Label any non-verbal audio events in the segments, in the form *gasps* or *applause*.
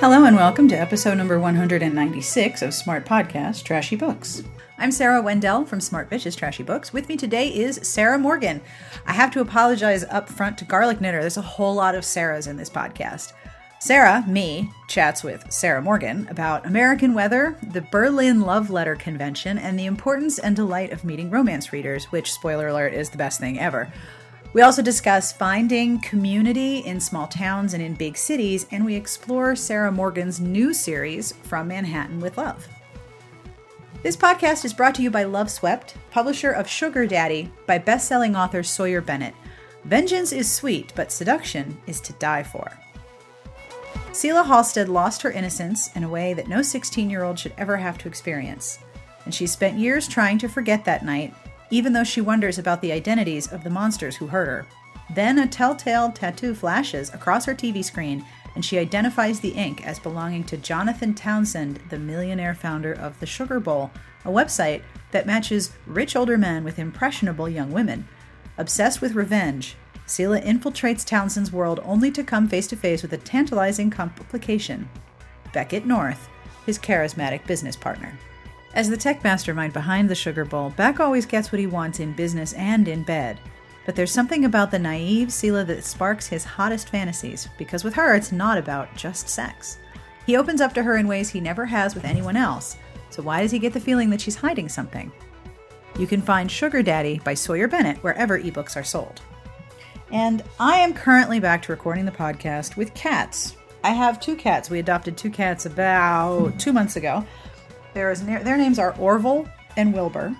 Hello and welcome to episode number 196 of Smart Podcast Trashy Books. I'm Sarah Wendell from Smart Bitches Trashy Books. With me today is Sarah Morgan. I have to apologize up front to Garlic Knitter. There's a whole lot of Sarahs in this podcast. Sarah, me, chats with Sarah Morgan about American weather, the Berlin Love Letter Convention, and the importance and delight of meeting romance readers, which, spoiler alert, is the best thing ever. We also discuss finding community in small towns and in big cities, and we explore Sarah Morgan's new series, From Manhattan with Love. This podcast is brought to you by Loveswept, publisher of Sugar Daddy by best-selling author Sawyer Bennett. Vengeance is sweet, but seduction is to die for. Selah Halstead lost her innocence in a way that no 16 year old should ever have to experience. And she spent years trying to forget that night, even though she wonders about the identities of the monsters who hurt her. Then a telltale tattoo flashes across her TV screen, and she identifies the ink as belonging to Jonathan Townsend, the millionaire founder of the Sugar Bowl, a website that matches rich older men with impressionable young women. Obsessed with revenge, Selah infiltrates Townsend's world only to come face to face with a tantalizing complication Beckett North, his charismatic business partner. As the tech mastermind behind the Sugar Bowl, Beck always gets what he wants in business and in bed. But there's something about the naive Selah that sparks his hottest fantasies, because with her, it's not about just sex. He opens up to her in ways he never has with anyone else, so why does he get the feeling that she's hiding something? You can find Sugar Daddy by Sawyer Bennett wherever ebooks are sold. And I am currently back to recording the podcast with cats. I have two cats. We adopted two cats about two months ago. There is their names are Orville and Wilbur,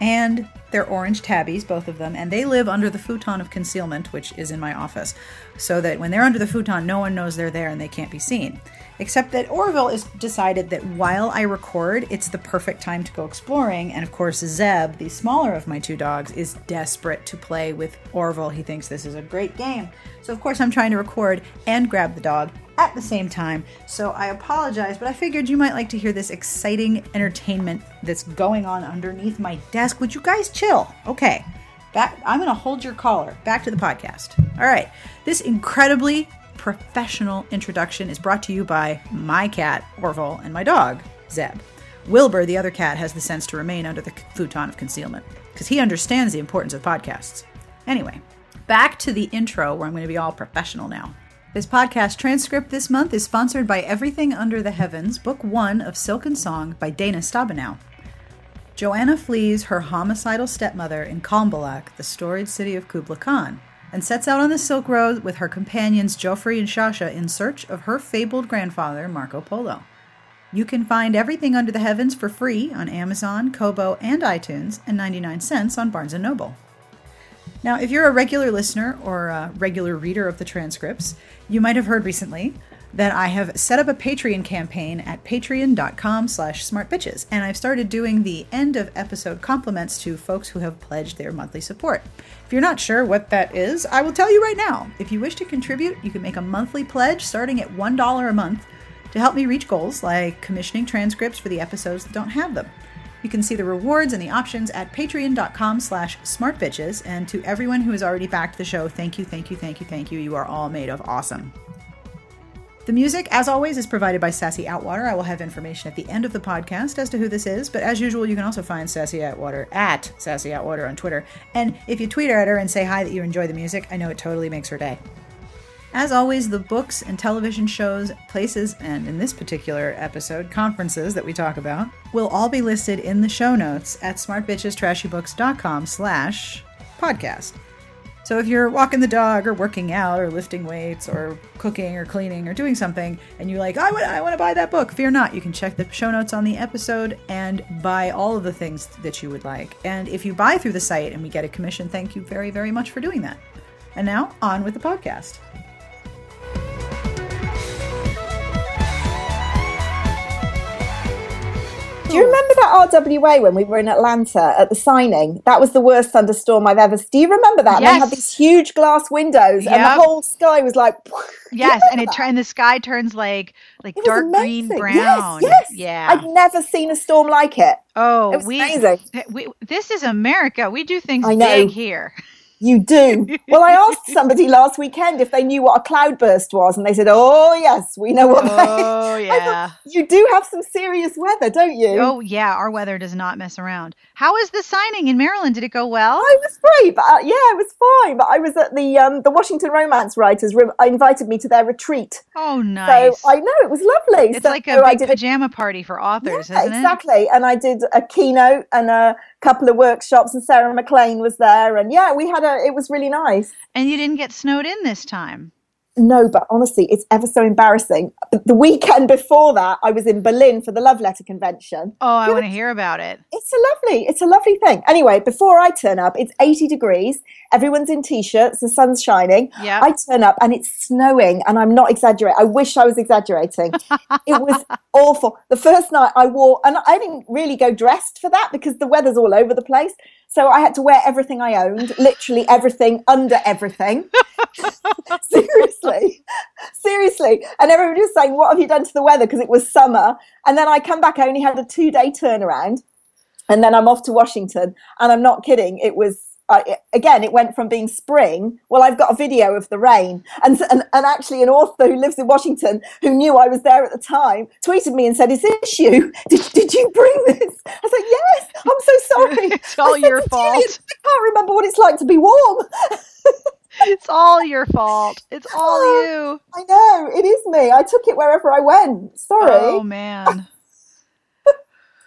and they're orange tabbies, both of them, and they live under the futon of concealment, which is in my office, so that when they're under the futon, no one knows they're there and they can't be seen. Except that Orville has decided that while I record, it's the perfect time to go exploring. And of course, Zeb, the smaller of my two dogs, is desperate to play with Orville. He thinks this is a great game. So, of course, I'm trying to record and grab the dog at the same time. So, I apologize, but I figured you might like to hear this exciting entertainment that's going on underneath my desk. Would you guys chill? Okay. Back, I'm going to hold your collar. Back to the podcast. All right. This incredibly professional introduction is brought to you by my cat, Orville, and my dog, Zeb. Wilbur, the other cat, has the sense to remain under the futon of concealment because he understands the importance of podcasts. Anyway, back to the intro where I'm going to be all professional now. This podcast transcript this month is sponsored by Everything Under the Heavens, Book One of Silk and Song by Dana Stabenow. Johanna flees her homicidal stepmother in Cambaluc, the storied city of Kubla Khan and sets out on the Silk Road with her companions Jaufre and Shasha in search of her fabled grandfather, Marco Polo. You can find everything under the heavens for free on Amazon, Kobo, and iTunes, and 99 cents on Barnes & Noble. Now, if you're a regular listener or a regular reader of the transcripts, you might have heard recently that I have set up a Patreon campaign at patreon.com slash smartbitches, and I've started doing the end of episode compliments to folks who have pledged their monthly support. If you're not sure what that is, I will tell you right now. If you wish to contribute, you can make a monthly pledge starting at $1 a month to help me reach goals like commissioning transcripts for the episodes that don't have them. You can see the rewards and the options at patreon.com slash smartbitches. And to everyone who has already backed the show, thank you, thank you, thank you, thank you. You are all made of awesome. The music, as always, is provided by Sassy Outwater. I will have information at the end of the podcast as to who this is, but as usual, you can also find Sassy Outwater at Sassy Outwater on Twitter. And if you tweet her at her and say hi that you enjoy the music, I know it totally makes her day. As always, the books and television shows, places, and in this particular episode, conferences that we talk about, will all be listed in the show notes at smartbitchestrashybooks.com slash podcast. So if you're walking the dog or working out or lifting weights or cooking or cleaning or doing something and you're like, I want, I want to buy that book, fear not. You can check the show notes on the episode and buy all of the things that you would like. And if you buy through the site and we get a commission, thank you very, very much for doing that. And now on with the podcast. Do you remember that RWA when we were in Atlanta at the signing? That was the worst thunderstorm I've ever. Do you remember that? Yes. They had these huge glass windows, and the whole sky was like. *laughs* Yes, and it turned and the sky turns like like dark green brown. Yes, yes. Yeah. I'd never seen a storm like it. oh, It was we, amazing. we this is America. We do things big here. *laughs* You do. *laughs* Well, I asked somebody last weekend if they knew what a cloudburst was, and they said, "Oh yes, we know what." Oh *laughs* they... yeah. you do have some serious weather, don't you? Oh yeah. Our weather does not mess around. How is the signing in Maryland? Did it go well? I was great, but uh, yeah, it was fine. But I was at the um, the Washington Romance Writers. Re- invited me to their retreat, Oh nice. so I know it was lovely. it's so like a I big pajama party for authors, yeah, isn't it? exactly. And I did a keynote and a couple of workshops, and Sarah MacLean was there, and yeah, we had a. It was really nice. And you didn't get snowed in this time. No, but honestly, it's ever so embarrassing. The weekend before that, I was in Berlin for the Love Letter Convention. Oh, I want to hear about it. It's a lovely, it's a lovely thing. Anyway, before I turn up, it's 80 degrees. Everyone's in t-shirts. The sun's shining. Yeah. I turn up and it's snowing, and I'm not exaggerating. I wish I was exaggerating. it *laughs* was awful. The first night I wore, and I didn't really go dressed for that because the weather's all over the place. So I had to wear everything I owned, literally everything under everything. *laughs* *laughs* seriously, seriously. And everybody was saying, "What have you done to the weather?" Because it was summer. And then I come back. I only had a two-day turnaround, and then I'm off to Washington. And I'm not kidding. It was. I, again, it went from being spring. Well, I've got a video of the rain, and, and and actually, an author who lives in Washington, who knew I was there at the time, tweeted me and said, "Is this you? Did, did you bring this?" I was like, "Yes, I'm so sorry. *laughs* It's all said your fault. Julian, I can't remember what it's like to be warm." *laughs* It's all your fault. It's all oh, you. I know it is me. I took it wherever I went. Sorry, Oh man.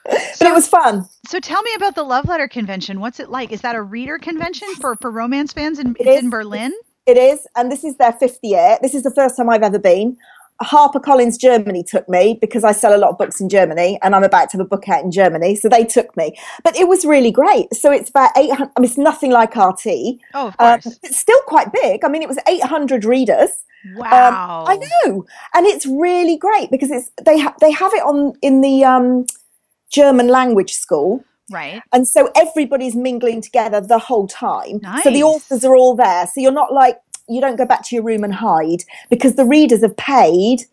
But it was fun. So tell me about the Love Letter Convention. What's it like? Is that a reader convention for for romance fans in, It it's in Berlin? It is, and this is their fifth year. This is the first time I've ever been. HarperCollins Germany took me because I sell a lot of books in Germany, and I'm about to have a book out in Germany, so they took me. But it was really great. So it's about 800. I mean, it's nothing like RT. Oh, of Um, course. it's still quite big. I mean, it was 800 readers. wow. Um, I know, and it's really great because it's they ha- they have it on in the um, German language school. Right. And so everybody's mingling together the whole time. So the authors are all there. So you're not like, you don't go back to your room and hide because the readers have paid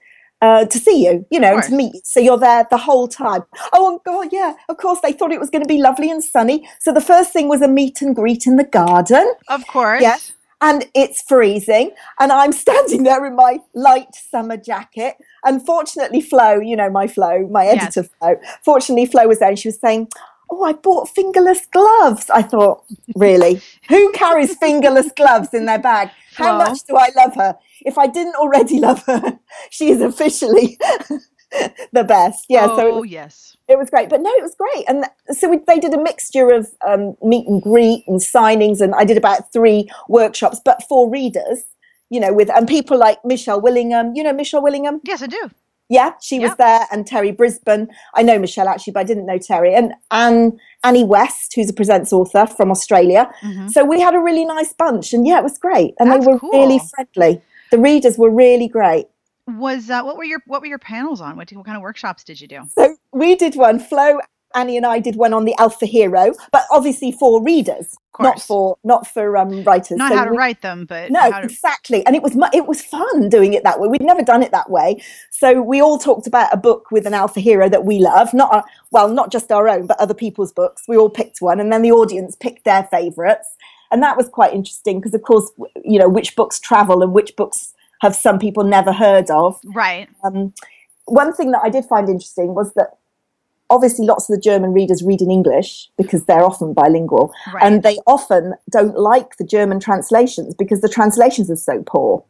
uh, to see you, you know, and to meet you. So you're there the whole time. Oh, and God, yeah. Of course, they thought it was going to be lovely and sunny. So the first thing was a meet and greet in the garden. Of course. Yeah. And it's freezing, and I'm *laughs* standing there in my light summer jacket. And fortunately, Flo, you know my Flo, my Yes. editor Flo. Fortunately, Flo was there, and she was saying, "Oh, I bought fingerless gloves." I thought, really, *laughs* who carries fingerless gloves in their bag? How much do I love her? If I didn't already love her, *laughs* she is officially *laughs* the best. Yeah, so it oh was yes. it was great. But no it was great. And so we, they did a mixture of um, meet and greet and signings and i did about three workshops but for readers you know with and people like michelle willingham. You know michelle willingham? Yes, I do. yeah she was there and Terri Brisbin. I know michelle actually but i didn't know terry. And anne annie west who's a presents author from australia. Mhm. so we had a really nice bunch and yeah it was great. And That's they were really friendly. The readers were really great Was uh, what were your what were your panels on? What, what kind of workshops did you do? So we did one. Flo, Annie, and I did one on the Alpha Hero, but obviously for readers, not for not for um, writers. Not So how to we- write them, but No, to, exactly, and it was it was fun doing it that way. We'd never done it that way, so we all talked about a book with an alpha hero that we love. Not our, well, not just our own, but other people's books. We all picked one, and then the audience picked their favourites, and that was quite interesting because, of course, you know which books travel and which books have some people never heard of right. um, one thing that I did find interesting was that obviously lots of the German readers read in English because they're often bilingual, Right. and they often don't like the German translations because the translations are so poor.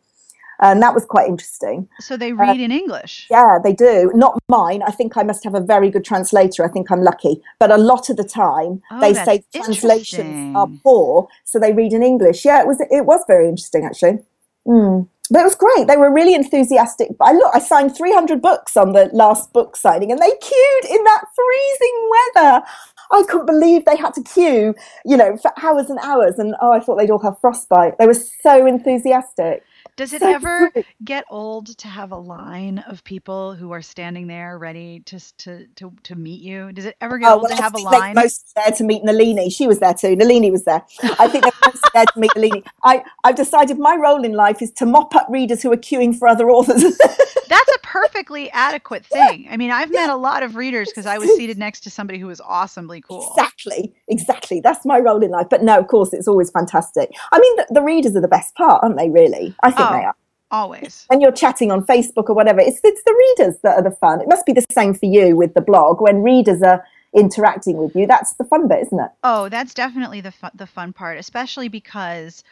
And that was quite interesting. So they read in English. uh, Yeah, they do. Not mine. I think I must have a very good translator. I think I'm lucky. But a lot of the time, Oh, they say translations are poor, so they read in English. Yeah, it was. It was very interesting actually. Mm. But it was great. They were really enthusiastic. I look, I signed 300 books on the last book signing, and they queued in that freezing weather. I couldn't believe they had to queue, you know, for hours and hours. And oh, I thought they'd all have frostbite. They were so enthusiastic. Does it ever get old to have a line of people who are standing there ready to to to, to meet you? Does it ever get Oh, old well, to I have a think they're line? mostly there to meet Nalini. She was there too. Nalini was there. I think they're mostly there to meet Nalini. I, I've decided my role in life is to mop up readers who are queuing for other authors. *laughs* That's a perfectly adequate thing. I mean, I've met a lot of readers because I was seated *laughs* next to somebody who was awesomely cool. exactly, exactly. That's my role in life. But no, of course, it's always fantastic. I mean, the, the readers are the best part, aren't they? Really, I think Oh. they are. Always. When you're chatting on Facebook or whatever, it's it's the readers that are the fun. It must be the same for you with the blog. When readers are interacting with you, that's the fun bit, isn't it? Oh, that's definitely the fu- the fun part, especially because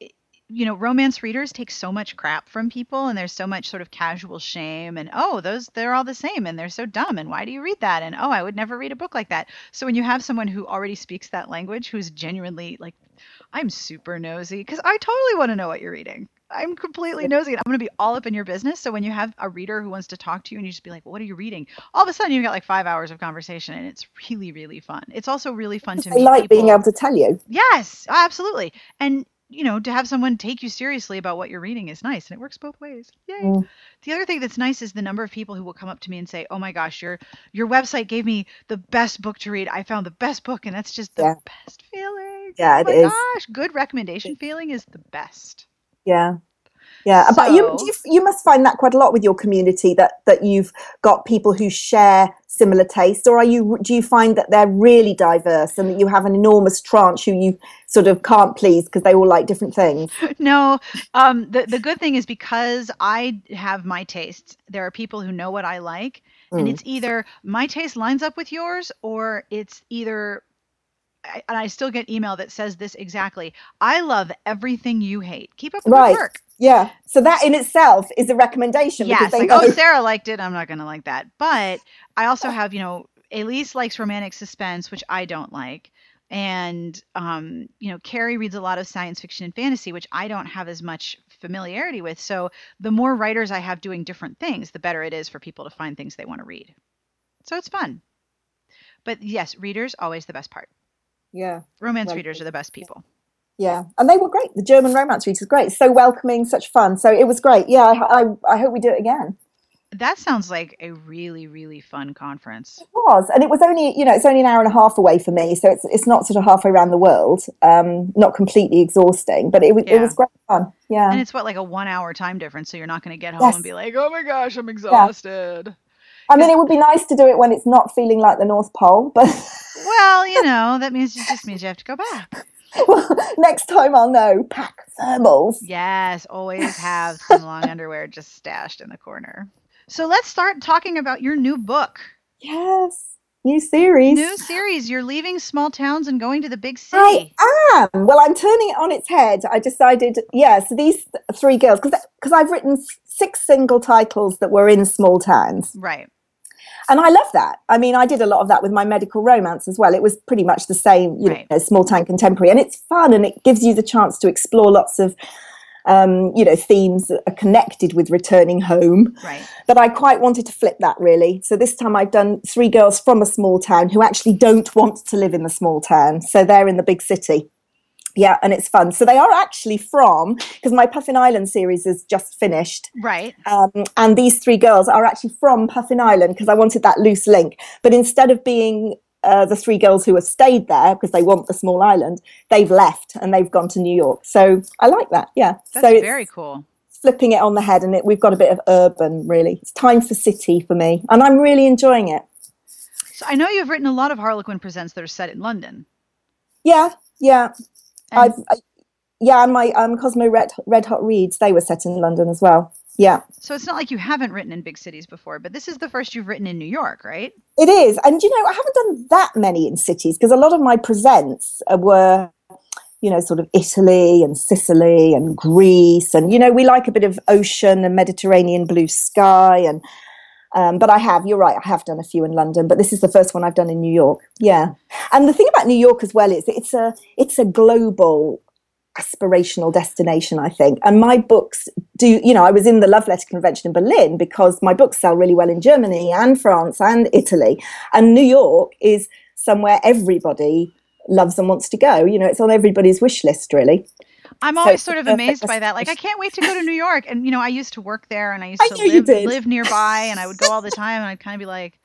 eh, you know, romance readers take so much crap from people and there's so much sort of casual shame and oh, those they're all the same and they're so dumb and why do you read that? And oh, I would never read a book like that. So when you have someone who already speaks that language who's genuinely like I'm super nosy cuz I totally want to know what you're reading. I'm completely nosy and I'm going to be all up in your business. So when you have a reader who wants to talk to you and you just be like, "What are you reading?" All of a sudden you've got like 5 hours of conversation and it's really really fun. It's also really fun to I like being able to tell you. Yes, absolutely. And you know, to have someone take you seriously about what you're reading is nice, and it works both ways. Yay! Mm. The other thing that's nice is the number of people who will come up to me and say, "Oh my gosh, your your website gave me the best book to read. I found the best book," and that's just the Yeah. best feeling. Yeah, oh it my is. gosh, good recommendation feeling is the best. Yeah. Yeah, but you, you you must find that quite a lot with your community that that you've got people who share similar tastes, or are you do you find that they're really diverse and that you have an enormous tranche who you sort of can't please because they all like different things? *laughs* no, um, the the good thing is because I have my tastes. There are people who know what I like, and Mm. it's either my taste lines up with yours, or it's either. I, and I still get email that says this exactly. I love everything you hate. Keep up with Right. the work. Yeah, so that in itself is a recommendation Yes, they like know. oh, Sarah liked it. I'm not gonna like that. But I also have, you know, Elise likes romantic suspense, which I don't like. And um, you know, Carrie reads a lot of science fiction and fantasy, which I don't have as much familiarity with. So the more writers I have doing different things, the better it is for people to find things they want to read. So it's fun. But yes, readers always the best part. Yeah, Romance readers are the best people. yeah, and they were great. The German romance readers were great, so welcoming, such fun. So it was great. Yeah, I, I, I hope we do it again. That sounds like a really, really fun conference. It was, and it was only you know it's only an hour and a half away for me, so it's it's not sort of halfway around the world, um, not completely exhausting, but it was it was great fun. Yeah, And it's what, like a one hour time difference. So you're not going to get home Yes. and be like, oh my gosh, I'm exhausted. I mean it would be nice to do it when it's not feeling like the North Pole, *laughs* but Well, you know, that means it just means you have to go back. *laughs* next time I'll know. Pack thermals. Yes, always have some long *laughs* underwear just stashed in the corner. So let's start talking about your new book. Yes, new series. New series. You're leaving small towns and going to the big city. I am. Well, I'm turning it on its head. I decided, yeah, so these three girls, because I've written six single titles that were in small towns. Right. And I love that. I mean, I did a lot of that with my medical romance as well. It was pretty much the same, you Right. know, small town contemporary. And it's fun and it gives you the chance to explore lots of, um, you know, themes that are connected with returning home. Right. But I quite wanted to flip that really. So this time I've done three girls from a small town who actually don't want to live in the small town. So they're in the big city. Yeah, and it's fun. So they are actually from, because my Puffin Island series is just finished. Right. Um, and these three girls are actually from Puffin Island because I wanted that loose link. But instead of being uh, the three girls who have stayed there because they want the small island, they've left and they've gone to New York. So I like that. Yeah. That's so it's very cool. flipping it on the head, and it, we've got a bit of urban. Really, it's time for city for me, and I'm really enjoying it. So I know you've written a lot of Harlequin Presents that are set in London. Yeah, yeah. I, yeah, and my um, Cosmo Red, Red Hot Reads, they were set in London as well. Yeah, So it's not like you haven't written in big cities before, but this is the first you've written in New York, right? it is. And you know, I haven't done that many in cities because a lot of my presents uh, were, you know, sort of Italy and Sicily and Greece, and you know, we like a bit of ocean and Mediterranean blue sky and. Um, but I have, you're right, I have done a few in London, but this is the first one I've done in New York. Yeah. And the thing about New York as well is it's a it's a global aspirational destination, I think. And my books do, you know, I was in the Love Letter Convention in Berlin because my books sell really well in Germany and France and Italy. And New York is somewhere everybody loves and wants to go. You know, it's on everybody's wish list, really. I'm always it's the sort of amazed by that. Like, I can't wait to go to New York. And, you know, I used to work there and I used to live, live nearby and I would go all the time and I'd kind of be like,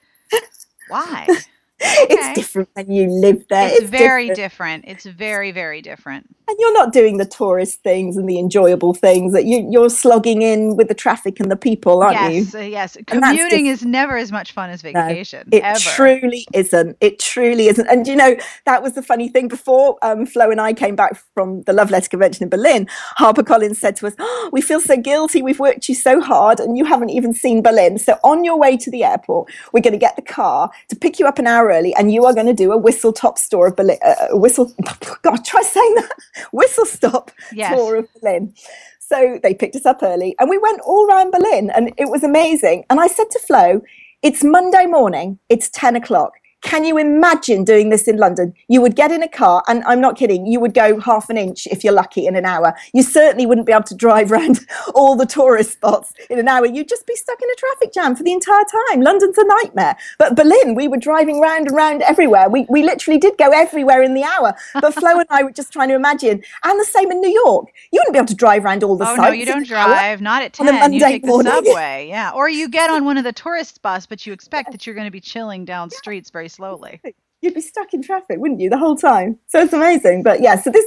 why? *laughs* It's different when you live there. It's very different. different. It's very, very different. And you're not doing the tourist things and the enjoyable things that you, you're slogging in with the traffic and the people, aren't you? yes, uh, yes. Commuting just- is never as much fun as No, vacation. It ever. truly isn't. It truly isn't. And you know, that was the funny thing. Before um, Flo and I came back from the Love Letter Convention in Berlin, HarperCollins said to us, oh, We feel so guilty. We've worked you so hard and you haven't even seen Berlin. So on your way to the airport, we're going to get the car to pick you up an hour early and you are going to do a whistle top store of Berlin. Uh, whistle, *laughs* God, try saying that. *laughs* Whistle stop Yes. tour of Berlin. So they picked us up early and we went all around Berlin and it was amazing. And I said to Flo, it's Monday morning, it's 10 o'clock. Can you imagine doing this in London? You would get in a car, and I'm not kidding, you would go half an inch if you're lucky in an hour. You certainly wouldn't be able to drive *laughs* around all the tourist spots in an hour. You'd just be stuck in a traffic jam for the entire time. London's a nightmare. But Berlin, we were driving round and round everywhere. We, we literally did go everywhere in the hour. But Flo and I were just trying to imagine. And the same in New York. You wouldn't be able to drive around all the Oh sites. no, you don't hour. drive. Not at 10. on a ten. You Monday take the morning. subway. *laughs* Yeah, or you get on one of the tourist bus, but you expect that you're going to be chilling down streets very slowly. You'd be stuck in traffic, wouldn't you, the whole time? So it's amazing. But yeah, so this,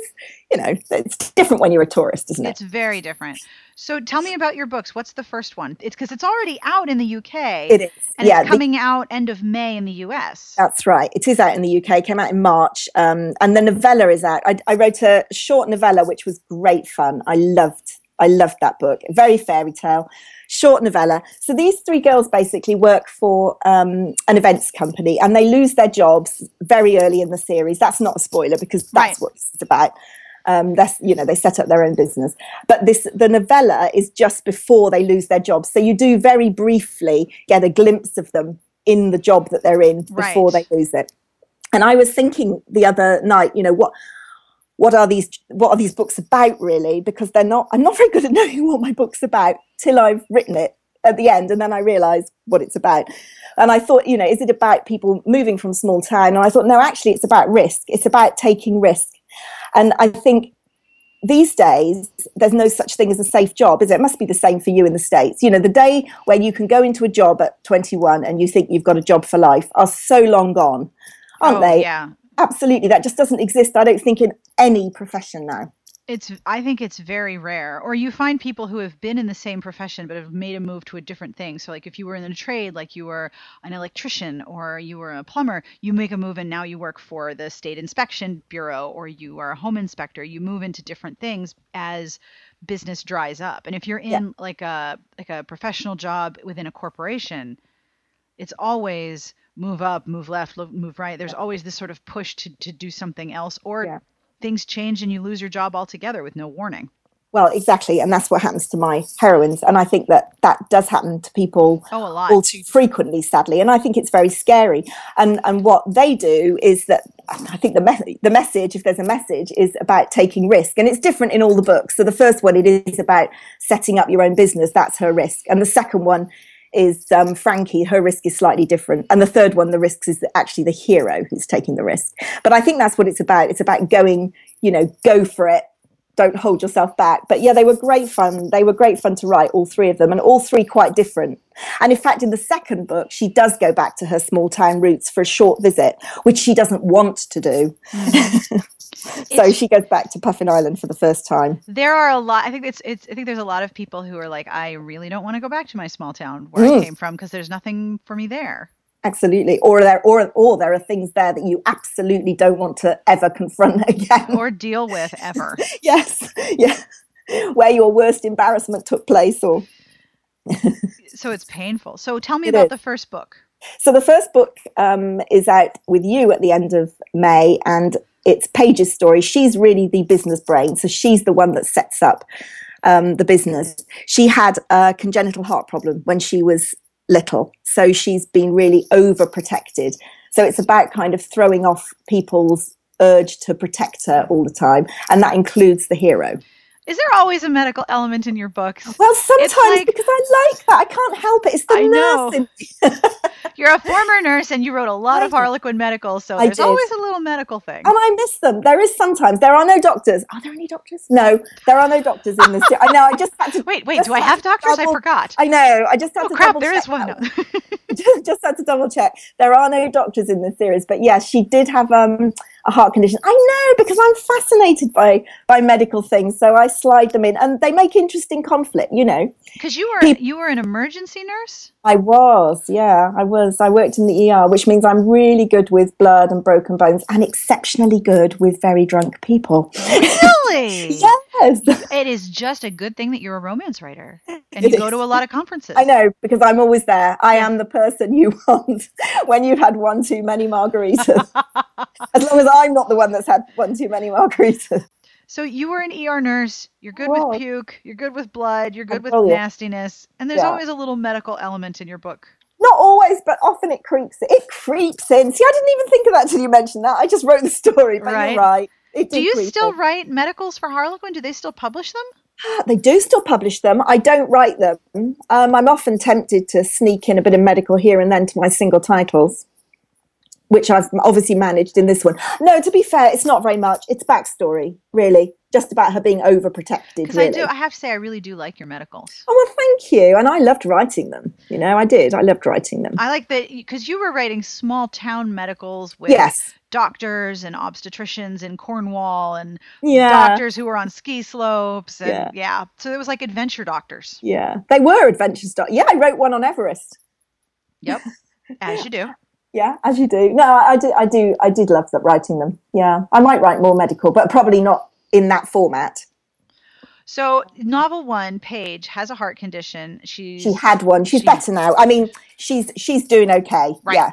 you know, it's different when you're a tourist, isn't it? It's very different. So tell me about your books. What's the first one? It's because it's already out in the UK. It is. And yeah, it's the- coming out end of May in the US. That's right. It is out in the UK. Came out in March, um, and the novella is out. I, I wrote a short novella, which was great fun. I loved. I loved that book. Very fairy tale, short novella. So these three girls basically work for um, an events company, and they lose their jobs very early in the series. That's not a spoiler because that's Right. what it's about. Um, that's you know they set up their own business, but this the novella is just before they lose their jobs. So you do very briefly get a glimpse of them in the job that they're in before Right. they lose it. And I was thinking the other night, you know, what what are these what are these books about really? Because they're not I'm not very good at knowing what my book's about till I've written it at the end and then I realise what it's about. And I thought, you know, is it about people moving from small town? And I thought, no, actually it's about risk. It's about taking risk. And I think these days there's no such thing as a safe job is it? it must be the same for you in the states you know the day where you can go into a job at 21 and you think you've got a job for life are so long gone aren't oh, they Yeah. Absolutely that just doesn't exist i don't think in any profession now It's I think it's very rare. Or you find people who have been in the same profession but have made a move to a different thing. So like if you were in a trade, like you were an electrician or you were a plumber, you make a move and now you work for the state inspection bureau or you are a home inspector. You move into different things as business dries up. And if you're in Yeah. like a like a professional job within a corporation, it's always move up, move left, move right. There's always this sort of push to to do something else or Yeah. things change and you lose your job altogether with no warning. well exactly and that's what happens to my heroines and i think that that does happen to people Oh, a lot. all too frequently, sadly. And I think it's very scary. And and what they do is that I think the me- the message, if there's a message, is about taking risk, and it's different in all the books. So the first one, it is about setting up your own business. That's her risk, and the second one is um, Frankie. Her risk is slightly different, and the third one, the risks, is actually the hero who's taking the risk. But I think that's what it's about. It's about going, you know, go for it don't hold yourself back. But yeah, they were great fun. They were great fun to write, all three of them, and all three quite different. And in fact, in the second book, she does go back to her small town roots for a short visit, which she doesn't want to do. *laughs* so she goes back to Puffin Island for the first time. there are a lot. I think it's it's. I think there's a lot of people who are like, I really don't want to go back to my small town where I Mm. came from because there's nothing for me there. Absolutely. Or there or or there are things there that you absolutely don't want to ever confront *laughs* again. or deal with ever. *laughs* yes. Yeah. Where your worst embarrassment took place or *laughs* so it's painful. So tell me It about is. the first book. So the first book um, is out with you at the end of May, and it's Paige's story. She's really the business brain, so she's the one that sets up um, the business. She had a congenital heart problem when she was little, so she's been really overprotected. So it's about kind of throwing off people's urge to protect her all the time, and that includes the hero. Is there always a medical element in your books? Well, sometimes like- because I like that, I can't help it. It's the I know. nurse in *laughs* *laughs* You're a former nurse and you wrote a lot of I did. Harlequin medical, so there's always a little medical thing. And I miss them. There is sometimes. There are no doctors. Are there any doctors? No, there are no doctors in this. I know. I just had to. *laughs* Wait, wait, do I have to doctors? I forgot. I know. I just had Oh to. crap, double there is one. just, just had to double check. There are no doctors in this series, but yes, she did have um, a heart condition. I know because I'm fascinated by by medical things, so I slide them in, and they make interesting conflict. You know, Because you were Peop- you were an emergency nurse. I was, yeah, I was. I worked in the ER, which means I'm really good with blood and broken bones, and exceptionally good with very drunk people. Really? yes, *laughs* It is just a good thing that you're a romance writer and It you go to a lot of conferences. I know because I'm always there. I am the person you *laughs* want when you've had one too many margaritas. as long as I'm not the one that's had one too many margaritas. So you were an ER nurse. You're good with puke. You're good with blood. You're good with brilliant. nastiness. And there's Yeah. always a little medical element in your book. Not always, but often it creeps. It creeps in. See, I didn't even think of that till you mentioned that. I just wrote the story, but Right. you're right. It Do you still write medicals for Harlequin? Do they still publish them? *gasps* They do still publish them. I don't write them. Um, I'm often tempted to sneak in a bit of medical here and then to my single titles, which I've obviously managed in this one. No, to be fair, it's not very much. It's backstory, really, just about her being overprotected. Because Really. I do. I have to say, I really do like your medicals. Oh well, thank you. And I loved writing them. You know, I did. I loved writing them. I like that because you were writing small town medicals with yes. doctors and obstetricians in Cornwall and Yeah. doctors who were on ski slopes and Yeah. yeah. So it was like adventure doctors. Yeah. They were adventure stuff. Yeah, I wrote one on Everest. Yep. *laughs* As you do. Yeah, as you do. No, I, I do. I do. I did love that writing them. Yeah, I might write more medical, but probably not in that format. So novel one, Paige has a heart condition. She's She had one. She's she- better now. I mean, she's she's doing okay. Right. Yeah.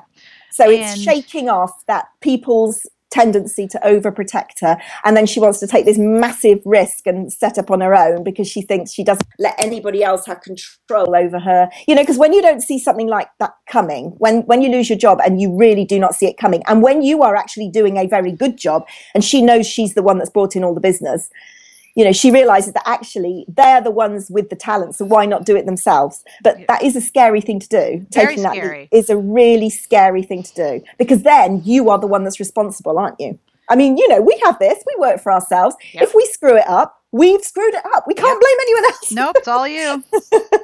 So it's shaking off that people's tendency to overprotect her, and then she wants to take this massive risk and set up on her own because she thinks she doesn't let anybody else have control over her. You know, because when you don't see something like that coming, when when you lose your job and you really do not see it coming, and when you are actually doing a very good job, and she knows she's the one that's brought in all the business, you know, she realizes that actually they're the ones with the talent, so why not do it themselves? But Yeah. that is a scary thing to do. Very Taking that scary. is a really scary thing to do because then you are the one that's responsible, aren't you? I mean, you know, we have this, we work for ourselves. Yep. If we screw it up, we've screwed it up. We can't Yep. blame anyone else. Nope, it's all you. *laughs*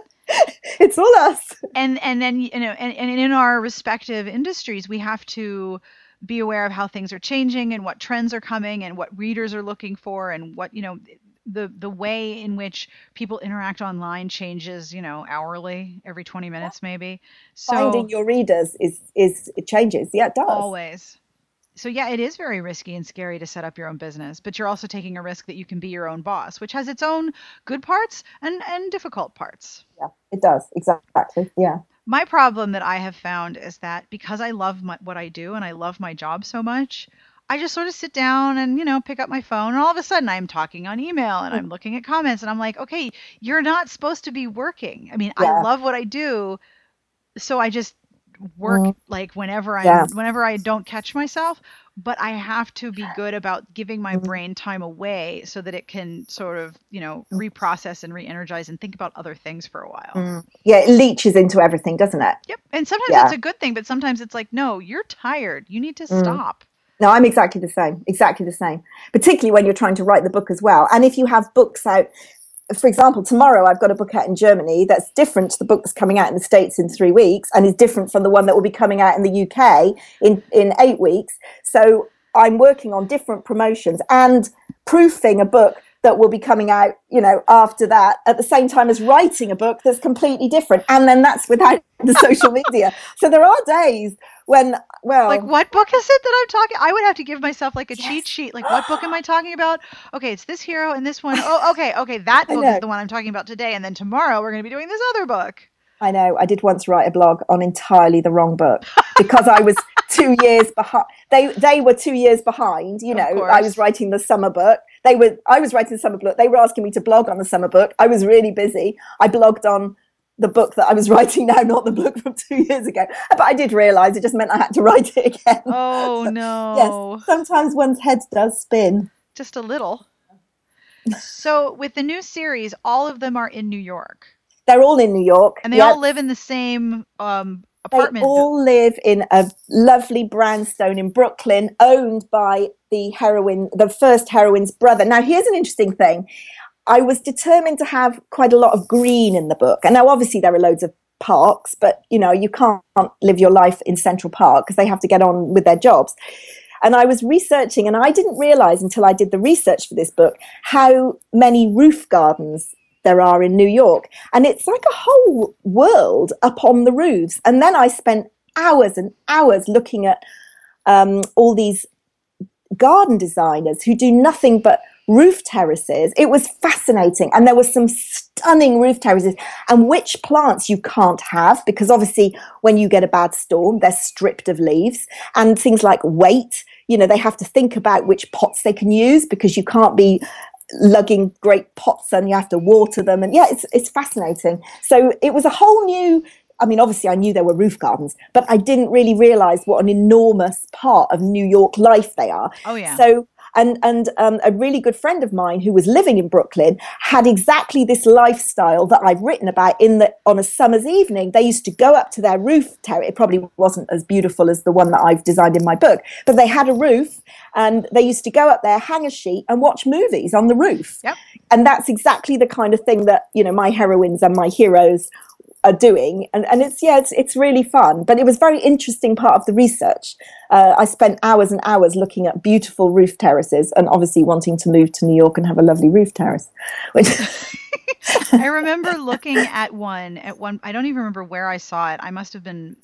It's all us. and and then you know and, and in our respective industries we have to be aware of how things are changing and what trends are coming and what readers are looking for and what you know the the way in which people interact online changes you know hourly every 20 minutes maybe so Finding your readers is is it changes. Yeah, it does. always so yeah it is very risky and scary to set up your own business but you're also taking a risk that you can be your own boss which has its own good parts and and difficult parts Yeah, it does. Exactly. Yeah. My problem that I have found is that because I love my, what I do and I love my job so much, I just sort of sit down and you know pick up my phone and all of a sudden I'm talking on email and mm. I'm looking at comments and I'm like, okay, you're not supposed to be working. I mean, I love what I do, so I just work Mm. like whenever I Yeah. whenever I don't catch myself, but I have to be good about giving my Mm. brain time away so that it can sort of, you know, reprocess and re-energize and think about other things for a while. Mm. Yeah, it leaches into everything, doesn't it? Yep. And sometimes Yeah. that's a good thing, but sometimes it's like, no, you're tired. You need to Mm. stop. No, I'm exactly the same. Exactly the same. Particularly when you're trying to write the book as well. And if you have books out, for example, tomorrow I've got a book out in Germany that's different to the book that's coming out in the States in three weeks and is different from the one that will be coming out in the UK in, in eight weeks. So I'm working on different promotions and proofing a book that will be coming out, you know, after that at the same time as writing a book that's completely different. And then that's without the social *laughs* media. So there are days when, well, Like, what book is it that I'm talking? I would have to give myself like a Yes. cheat sheet. Like, what book am I talking about? Okay, it's this hero and this one. Oh, okay, okay, that *laughs* book is the one I'm talking about today. And then tomorrow we're going to be doing this other book. I know. I did once write a blog on entirely the wrong book because I was *laughs* two years behind. They they were two years behind. You know, I was writing the summer book. They were. I was writing the summer book. They were asking me to blog on the summer book. I was really busy. I blogged on the book that I was *laughs* writing now, not the book from two years ago. But I did realise it just meant I had to *laughs* write it again. Oh, *laughs* So, no. Yes, sometimes one's head does spin. Just a little. So, with the new series, all of them are in New York. They're all in New York, And they Yeah. all live in the same um, apartment. They all live in a lovely brownstone in Brooklyn, owned by the heroine, the first heroine's brother. Now, here's an interesting thing. I was determined to have quite a lot of green in the book. And now, obviously, there are loads of parks, but you know, you can't live your life in Central Park because they have to get on with their jobs. And I was researching, and I didn't realize until I did the research for this book how many roof gardens there are in New York. And it's like a whole world up on the roofs. And then I spent hours and hours looking at um, all these garden designers who do nothing but roof terraces. It was fascinating. And there were some stunning roof terraces and which plants you can't have because obviously when you get a bad storm, they're stripped of leaves and things like weight. You know, they have to think about which pots they can use because you can't be lugging great pots and you have to water them. And yeah, it's, it's fascinating. So it was a whole new I mean, obviously, I knew there were roof gardens, but I didn't really realize what an enormous part of New York life they are. Oh, yeah. So and and um, a really good friend of mine who was living in Brooklyn had exactly this lifestyle that I've written about. In that on a summer's evening, they used to go up to their roof terrace. It probably wasn't as beautiful as the one that I've designed in my book, but they had a roof, and they used to go up there, hang a sheet, and watch movies on the roof. Yep. And that's exactly the kind of thing that you know my heroines and my heroes are doing and, and it's yeah it's, it's really fun but it was very interesting part of the research uh, i spent hours and hours looking at beautiful roof terraces and obviously wanting to move to new york and have a lovely roof terrace which *laughs* I *laughs* remember looking at one at one I don't even remember where I saw it. I must have been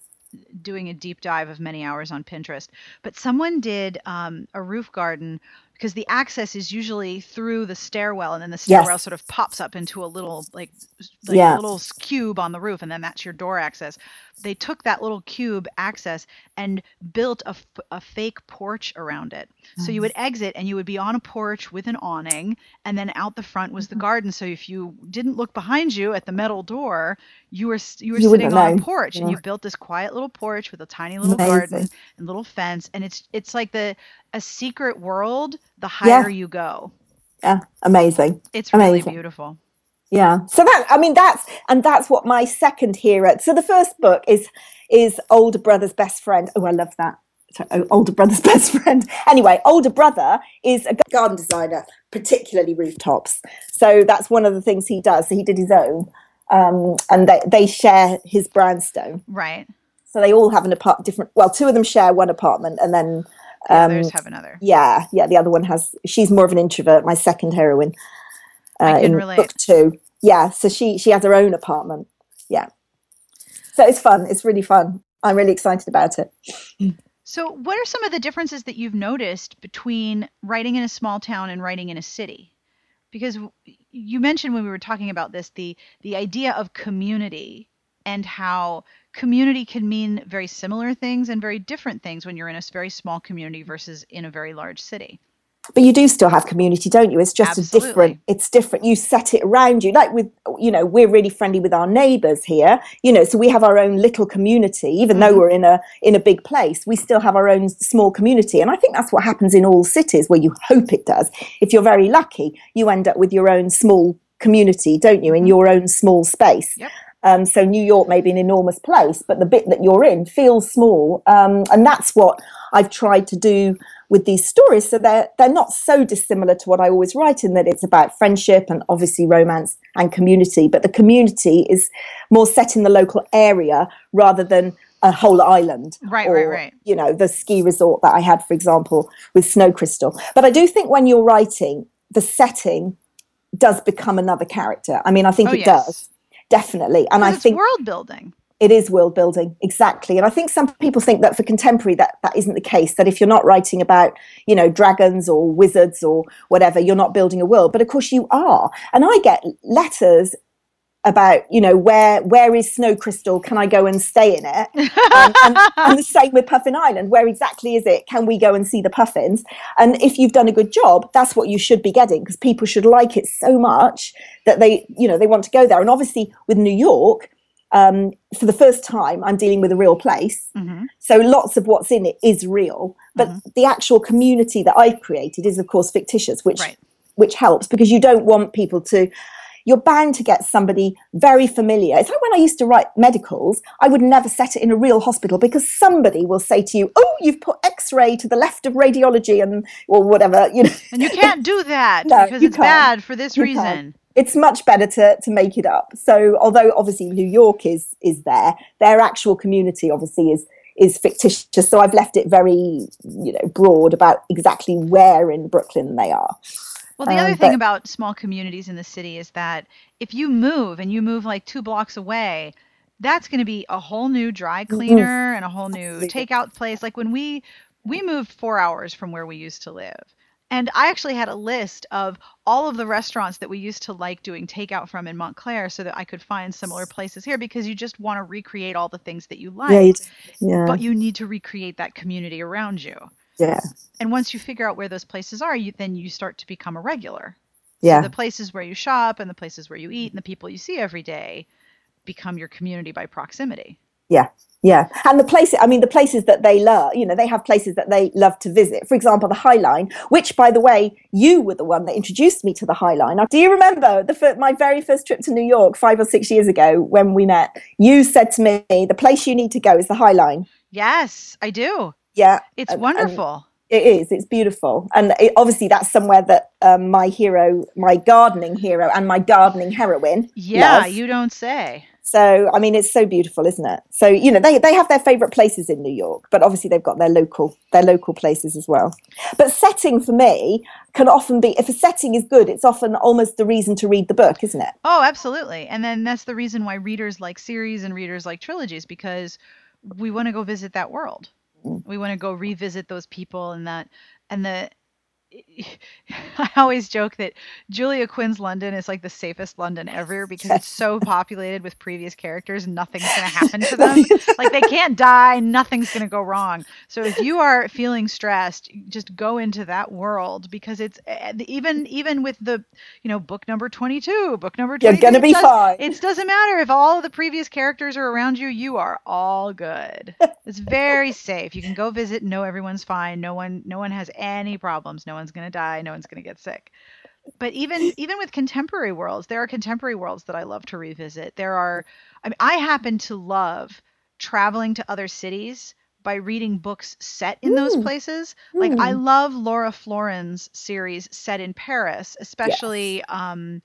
doing a deep dive of many hours on Pinterest. But someone did um, a roof garden because the access is usually through the stairwell, and then the stairwell Yes. sort of pops up into a little like like little cube on the roof, and then that's your door access. They took that little cube access and built a, f- a fake porch around it. So you would exit and you would be on a porch with an awning, and then out the front Mm-hmm. was the garden. So if you didn't look behind you at the metal door, you were you were You sitting on a porch, and you built this quiet little porch with a tiny little garden and little fence, and it's it's like the a secret world. The Yeah. higher you go, yeah amazing it's really beautiful. Yeah. So that I mean that's and that's what my second hero. So the first book is is older brother's best friend. Oh, I love that. So, oh, older brother's *laughs* best friend. Anyway, older brother is a garden designer, particularly rooftops. So that's one of the things he does. So he did his own, um, and they they share his brownstone. Right. So they all have an apart different. Well, two of them share one apartment, and then The um, others have another. yeah, yeah, the other one has. She's more of an introvert. My second heroine uh, in relate. book two. Yeah, so she she has her own apartment. Yeah, so it's fun. It's really fun. I'm really excited about it. So, what are some of the differences that you've noticed between writing in a small town and writing in a city? Because you mentioned when we were talking about this the the idea of community and how community can mean very similar things and very different things when you're in a very small community versus in a very large city. But you do still have community, don't you? It's just a different. It's different. You set it around you, like with you know we're really friendly with our neighbours here. You know, so we have our own little community, even though Mhm. we're in a in a big place. We still have our own small community, and I think that's what happens in all cities, where you hope it does. If you're very lucky, you end up with your own small community, don't you, in Mhm. your own small space. Yep. Um, so New York may be an enormous place, but the bit that you're in feels small, um, and that's what I've tried to do with these stories. So they're they're not so dissimilar to what I always write in that it's about friendship and obviously romance and community, but the community is more set in the local area rather than a whole island Right, or right, right. you know the ski resort that I had, for example, with Snow Crystal. But I do think when you're writing, the setting does become another character. I mean, I think Oh, it yes. does definitely, and I think world building. it is world building. Exactly. And i think some people think that for contemporary that that isn't the case that if you're not writing about you know dragons or wizards or whatever you're not building a world. But of course you are. And i get letters about you know where where is snow crystal? Can i go and stay in it? *laughs* Um, and, and the same with puffin island. Where exactly is it? Can we go and see the puffins? And if you've done a good job that's what you should be getting because people should like it so much that they you know they want to go there. And obviously with new york um, for the first time i'm dealing with a real place. Mhm. so lots of what's in it is real. But the actual community that i've created is of course fictitious which Right. which helps because you don't want people to you're bound to get somebody very familiar. It's like when I used to write medicals, I would never set it in a real hospital because somebody will say to you, "Oh, you've put X-ray to the left of radiology," and or whatever, you know. And you can't do that *laughs* No, because it's can't. bad for this You reason. can't. It's much better to to make it up. So, although obviously New York is is there, their actual community obviously is is fictitious. So I've left it very you know broad about exactly where in Brooklyn they are. Well, the Um, other thing but- about small communities in the city is that if you move and you move like two blocks away, that's going to be a whole new dry cleaner and a whole new takeout place. Like when we we moved 4 hours from where we used to live. And I actually had a list of all of the restaurants that we used to like doing takeout from in Montclair so that I could find similar places here because you just want to recreate all the things that you like. Yeah, yeah, But you need to recreate that community around you. Yeah, And once you figure out where those places are, you then you start to become a regular. yeah. So the places where you shop and the places where you eat and the people you see every day become your community by proximity. Yeah, yeah, and the places. I mean, the places that they love. You know, they have places that they love to visit. For example, the High Line, which, by the way, you were the one that introduced me to the High Line. Do you remember the my very first trip to New York five or six years ago when we met? You said to me, "The place you need to go is the High Line." Yes, I do. Yeah, It's And- and- wonderful. it is. It's beautiful, and it, obviously that's somewhere that um, my hero, my gardening hero, and my gardening heroine. yeah, love. you don't say. So, I mean, it's so beautiful, isn't it? So, you know, they, they have their favorite places in New York, but obviously they've got their local their local places as well. But setting for me can often be if a setting is good, it's often almost the reason to read the book, isn't it? Oh, absolutely. And then that's the reason why readers like series and readers like trilogies because we want to go visit that world. We want to go revisit those people and that and the *laughs* I always joke that Julia Quinn's London is like the safest London ever *laughs* because it's so populated with previous characters, nothing's going to happen to them. *laughs* like they can't die, nothing's going to go wrong. So if you are feeling stressed, just go into that world because it's eh, even even with the, you know, book number 22, book number 23, You're going to it be does- fine. it doesn't matter if all of the previous characters are around you, you are all good. It's very safe. You can go visit, know everyone's fine. No one no one has any problems. No one's going to die, no one's going to get sick. But even even with contemporary worlds, there are contemporary worlds that I love to revisit. There are I mean I happen to love traveling to other cities by reading books set in those Mm. places. Like I Mm. love Laura Florand's series set in Paris, especially um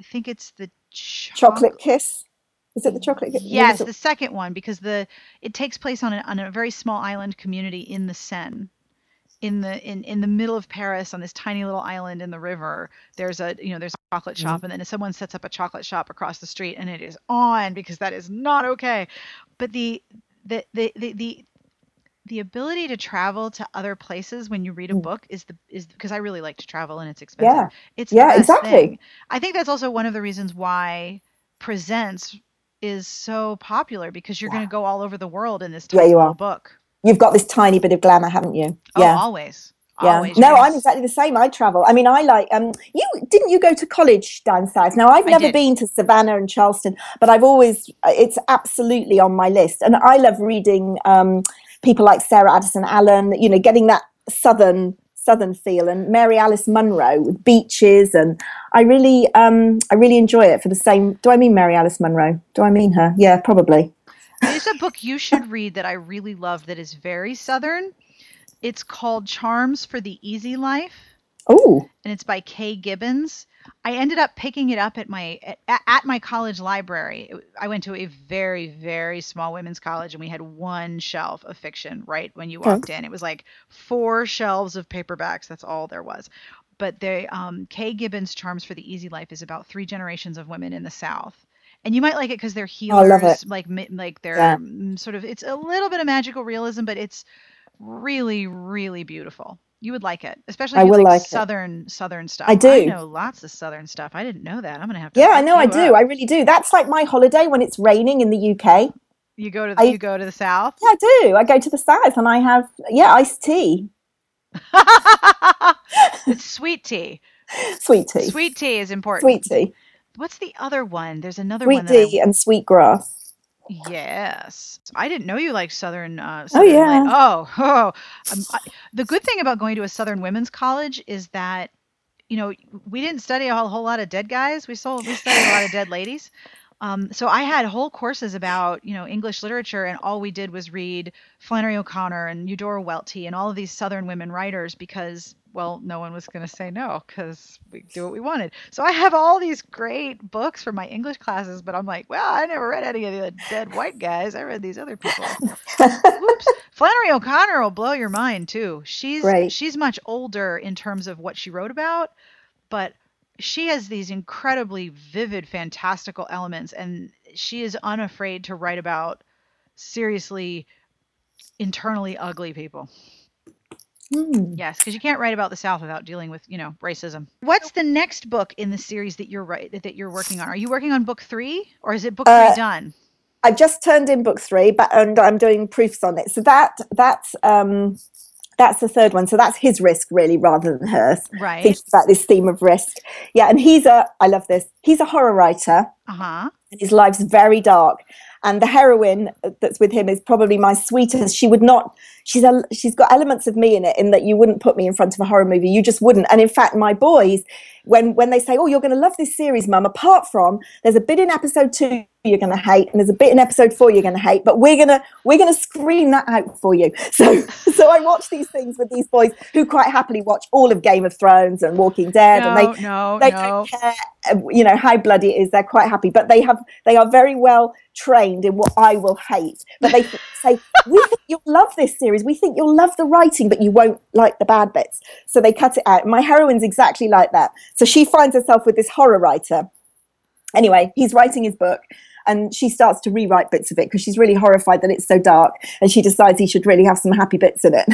I think it's the Chocolate Kiss. Is it the chocolate kiss? Yes, the second one because the it takes place on a, on a very small island community in the Seine. In the in, in the middle of Paris on this tiny little island in the river, there's a you know there's a chocolate shop and then someone sets up a chocolate shop across the street and it is on because that is not okay. But the the the the, the the ability to travel to other places when you read a Mm. book is the is because I really like to travel and it's expensive. Yeah. It's Yeah, exactly. thing. I think that's also one of the reasons why Presents is so popular because you're going to go all over the world in this Yeah, tiny you little book. You've got this tiny bit of glamour, haven't you? Oh, yeah. always. Yeah. Always. No, I'm exactly the same. I travel. I mean, I like um you didn't you go to college down south? Now I've never been to Savannah and Charleston, but I've always it's absolutely on my list. And I love reading um people like Sarah Addison Allen, you know, getting that southern southern feel and Mary Alice Monroe with beaches and I really um I really enjoy it for the same do I mean Mary Alice Monroe? Do I mean her? Yeah, probably. There's a book you should read that I really love that is very southern. It's called Charms for the Easy Life. Oh, and it's by Kaye Gibbons. I ended up picking it up at my at, at my college library. It- I went to a very very small women's college, and we had one shelf of fiction right when you Okay. walked in. It was like four shelves of paperbacks. That's all there was. But they um, Kaye Gibbons' Charms for the Easy Life is about three generations of women in the South. And you might like it because they're Oh, I healers, love it. like like they're Yeah. sort of. It's a little bit of magical realism, but it's really really beautiful. You would like it, especially I will like, like it. southern southern stuff. I do. know lots of southern stuff. I didn't know that. I'm gonna have to. yeah, I know I do. up. I really do. That's like my holiday when it's raining in the UK. You go to the, I- you go to the south. Yeah, I do. I go to the south and I have yeah iced tea, *laughs* it's sweet tea. *laughs* sweet tea, Sweet tea is important. sweet tea, What's the other one? There's another sweet one. That tea, and sweet grass. Yes, I didn't know you like southern. Uh, Oh, yeah. la- oh *laughs* oh. Um, I, the good thing about going to a southern women's college is that you know, we didn't study a whole, whole lot of dead guys. We saw we studied a lot of dead ladies. Um, so I had whole courses about you know English literature, and all we did was read Flannery O'Connor and Eudora Welty and all of these Southern women writers because well, no one was going to say no because we do what we *laughs* wanted. So I have all these great books for my English classes, but I'm like, well, I never read any of the dead white guys. I read these other people. Oops. *laughs* Flannery O'Connor will blow your mind too. She's Right. she's much older in terms of what she wrote about, but she has these incredibly vivid, fantastical elements, and she is unafraid to write about seriously internally ugly people. Hmm. Yes, because you can't write about the South without dealing with, you know, racism. What's the next book in the series that you're right that you're working on? Are you working on book three, or is it book Uh, three done? I've just turned in book three, but and I'm doing proofs on it. So that that's um that's the third one. So that's his risk really rather than hers. Right. Thinking about this theme of risk. Yeah, and he's a I love this. He's a horror writer. Uh huh. his life's very dark. And the heroine that's with him is probably my sweetest. She would not. She's a, she's got elements of me in it, in that you wouldn't put me in front of a horror movie. You just wouldn't. And in fact, my boys, when when they say, "Oh, you're going to love this series, Mum," apart from there's a bit in episode two you're going to hate, and there's a bit in episode four you're going to hate, but we're gonna we're gonna screen that out for you. *laughs* So so I watch these things with these boys who quite happily watch all of Game of Thrones and Walking Dead, and they no, they no. don't care you know how bloody it is they're quite happy but they have they are very well trained in what i will hate. But they say *laughs* we think you'll love this series. We think you'll love the writing but you won't like the bad bits. So they cut it out. My heroine's exactly like that. So she finds herself with this horror writer. Anyway he's writing his book and she starts to rewrite bits of it because she's really horrified that it's so dark and she decides he should really have some happy bits in it.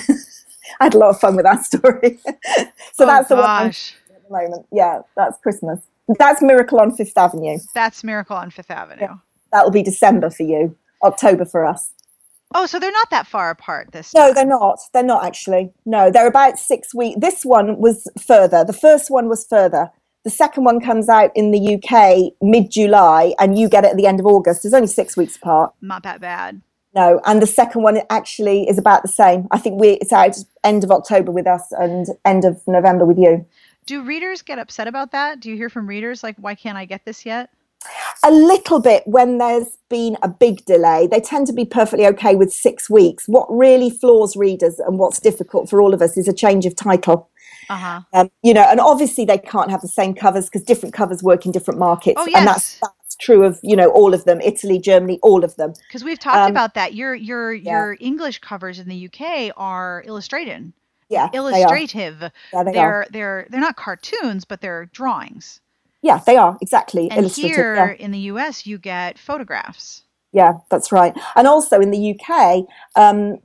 I *laughs* had a lot of fun with that story. *laughs* So oh, that's the one at the moment. Yeah, that's Christmas. That's Miracle on Fifth Avenue. That's Miracle on Fifth Avenue. That will be December for you, October for us. Oh, so they're not that far apart this No, time. they're not. They're not actually. No, they're about six weeks. This one was further. The first one was further. The second one comes out in the UK mid July, and you get it at the end of August. It's only six weeks apart. Not that bad. No, and the second one actually is about the same. I think we it's out end of October with us and end of November with you. Do readers get upset about that? Do you hear from readers like, why can't I get this yet? A little bit when there's been a big delay. They tend to be perfectly okay with six weeks. What really floors readers and what's difficult for all of us is a change of title. Uh huh. Um, you know, and obviously they can't have the same covers because different covers work in different markets, Oh, and that's that's true of you know all of them. Italy, Germany, all of them. Because we've talked Um, about that. Your your yeah. your English covers in the UK are illustrated, Yeah, they are. illustrative. Yeah, they They're are. they're they're not cartoons, but they're drawings. Yeah, they are exactly And illustrative. here yeah. in the US, you get photographs. Yeah, that's right. And also in the UK, um,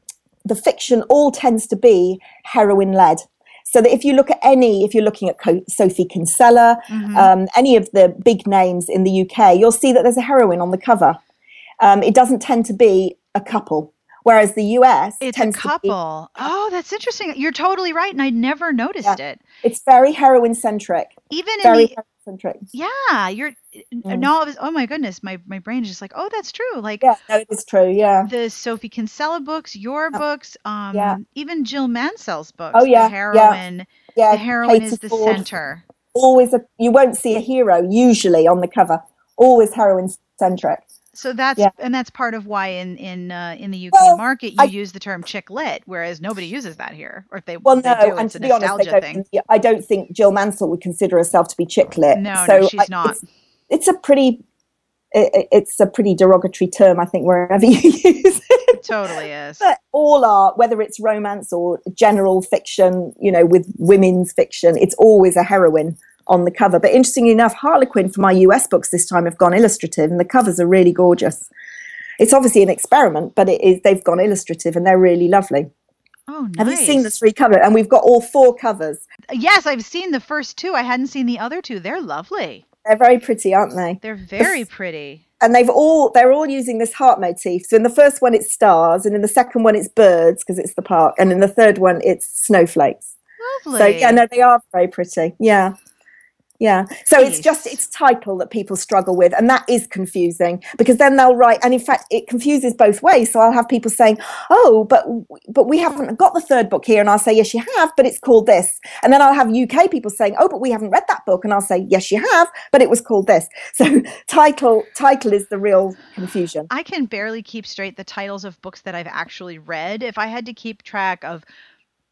the fiction all tends to be heroin led. So that if you look at any, if you're looking at Co- Sophie Kinsella, Mhm. um, any of the big names in the UK, you'll see that there's a heroine on the cover. Um, it doesn't tend to be a couple, whereas the US It's a tends to be couple. Oh, that's interesting. You're totally right, and I never noticed it. it's very heroin centric. Even in very the yeah, you're Mm. no. Oh my goodness, my my brain is just like, oh, that's true. Like Yeah, no, it is true. Yeah, the Sophie Kinsella books, your Yeah. books, um, Yeah. even Jill Mansell's books. Oh, yeah, the yeah. heroine. yeah. The heroine is the Ford, center. Always, a, you won't see a hero usually on the cover. Always heroine centric. So that's Yeah. and that's part of why in in uh, in the UK Well, market you I- use the term chick lit, whereas nobody uses that here, or if they Well, they no, do, and it's to a be honest, they nostalgia don't, thing. I don't think Jill Mansell would consider herself to be chick lit. No, so no, she's I- not. It's, it's a pretty, it, it's a pretty derogatory term, I think, wherever *laughs* you use it. It totally is. But all are, whether it's romance or general fiction, you know, with women's fiction, it's always a heroine on the cover. But interestingly enough, Harlequin for my US books this time have gone illustrative, and the covers are really gorgeous. It's obviously an experiment, but it is they've gone illustrative and they're really lovely. Oh, nice. Have you seen the three covers? And we've got all four covers. Yes, I've seen the first two. I hadn't seen the other two. They're lovely. They're very pretty, aren't they? They're very pretty. And they've all they're all using this heart motif. So in the first one it's stars, and in the second one it's birds because it's the park, and in the third one it's snowflakes. Lovely. So yeah, no, they are very pretty. Yeah. Yeah. So it's just its title that people struggle with. And that is confusing because then they'll write, and in fact, it confuses both ways. So I'll have people saying, oh, but but we haven't got the third book here. And I'll say, yes, you have, but it's called this. And then I'll have UK people saying, oh, but we haven't read that book. And I'll say, yes, you have, but it was called this. *laughs* So title title is the real confusion. I can barely keep straight the titles of books that I've actually read. If I had to keep track of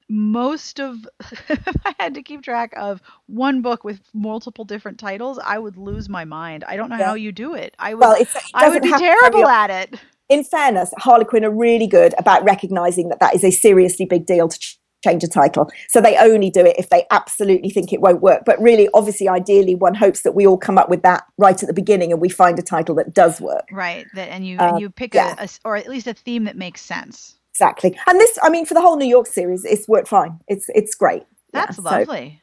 most of *laughs* if I had to keep track of one book with multiple different titles, I would lose my mind. I don't know Yeah. how you do it. I would Well, it I would be terrible at it. in fairness, Harlequin are really good about recognizing that that is a seriously big deal to ch- change a title. So they only do it if they absolutely think it won't work. But really, obviously, ideally, one hopes that we all come up with that right at the beginning and we find a title that does work. Right. That and you Uh, and you pick yeah. a, a or at least a theme that makes sense. Exactly. And this, I mean, for the whole New York series, it's worked fine. It's it's great. Yeah, That's so- lovely.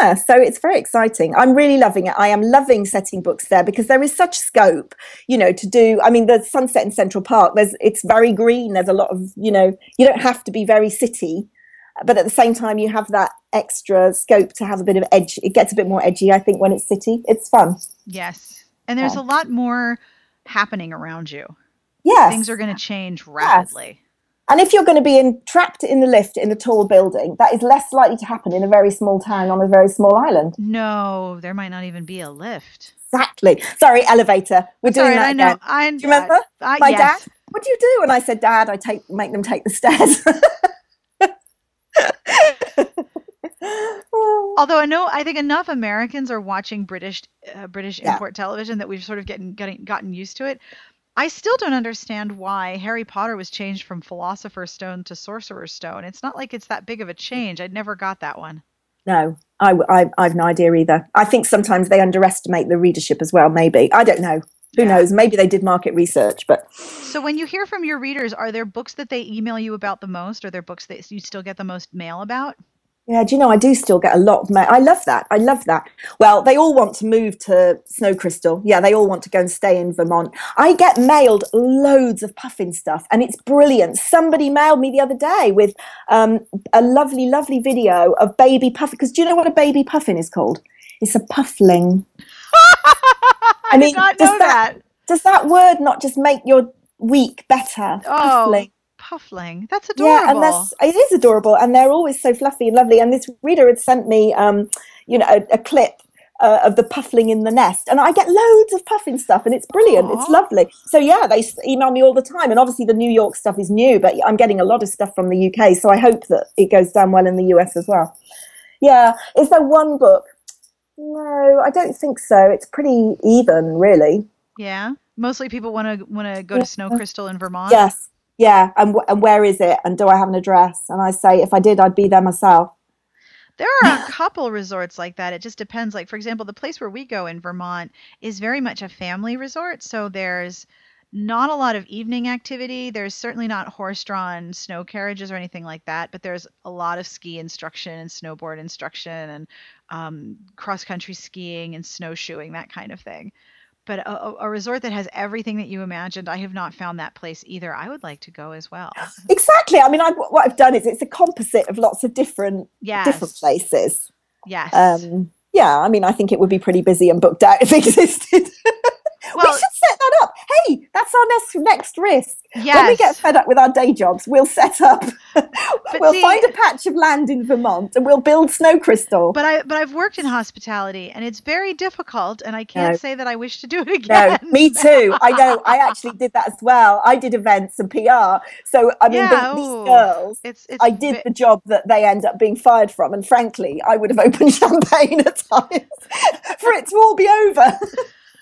Yeah, so it's very exciting. I'm really loving it. I am loving setting books there because there is such scope, you know, to do. I mean, the sunset in Central Park. There's it's very green. There's a lot of, you know, you don't have to be very city, but at the same time, you have that extra scope to have a bit of edge. It gets a bit more edgy, I think, when it's city. It's fun. Yes. And there's Yeah. a lot more happening around you. Yes, Things are going to change rapidly. And if you're going to be in, trapped in the lift in a tall building, that is less likely to happen in a very small town on a very small island. No, there might not even be a lift. Exactly. Sorry, elevator. We're doing right, that I know. again. I, Do you remember? I, my yes. dad what do you do and i said dad i take make them take the stairs *laughs* Although I know, I think enough Americans are watching British uh, British Yeah. import television that we've sort of getting, getting gotten used to it. I still don't understand why Harry Potter was changed from Philosopher's Stone to Sorcerer's Stone. It's not like it's that big of a change. I'd never got that one. no I, I i've no idea either i think sometimes they underestimate the readership as well maybe i don't know who Yeah. knows maybe they did market research but So when you hear from your readers, are there books that they email you about the most? Are there books that you still get the most mail about? Yeah do you know i do still get a lot of mail i love that i love that. Well they all want to move to snow crystal. Yeah they all want to go and stay in vermont. I get mailed loads of puffin stuff and it's brilliant. Somebody mailed me the other day with um, a lovely lovely video of baby puffin because do you know what a baby puffin is called? It's a puffling. *laughs* I, mean, did not does that- that. does that word not just make your week better? Oh, Puffling. Puffling. That's adorable. Yeah, and that's it is adorable, and they're always so fluffy and lovely. And this reader had sent me, um, you know, a, a clip uh, of the puffling in the nest, and I get loads of puffin stuff, and it's brilliant. It's lovely. So yeah, they email me all the time, and obviously the New York stuff is new, but I'm getting a lot of stuff from the UK. So I hope that it goes down well in the US as well. Yeah, is there one book? No, I don't think so. It's pretty even, really. yeah. Mostly people want to want to go to Snow Crystal in Vermont. Yes, yeah, and and where is it? And do I have an address? And I say, if I did, I'd be there myself. There are a *laughs* couple resorts like that. It just depends. Like for example, the place where we go in Vermont is very much a family resort, so there's not a lot of evening activity. There's certainly not horse-drawn snow carriages or anything like that, but there's a lot of ski instruction and snowboard instruction and um, cross-country skiing and snowshoeing, that kind of thing. But a, a- resort that has everything that you imagined, I have not found that place either. I would like to go as well. *gasps* Exactly. I mean, I, what I've done is it's a composite of lots of different Yes. different places. Yes. Um, yeah, I mean, I think it would be pretty busy and booked out if it *laughs* existed. we Well- should set that up. Hey, that's our next next risk. When we get fed up with our day jobs, we'll set up. *laughs* we'll see- find a patch of land in Vermont and we'll build snow crystal. But I but I've worked in hospitality and it's very difficult and I can't No. say that I wish to do it again. No, me *laughs* too. I know. I actually did that as well. I did events and PR. So I mean, Yeah, the, these girls, It's it's I did the job that they end up being fired from, and frankly, I would have opened *laughs* champagne at times for it to all be over.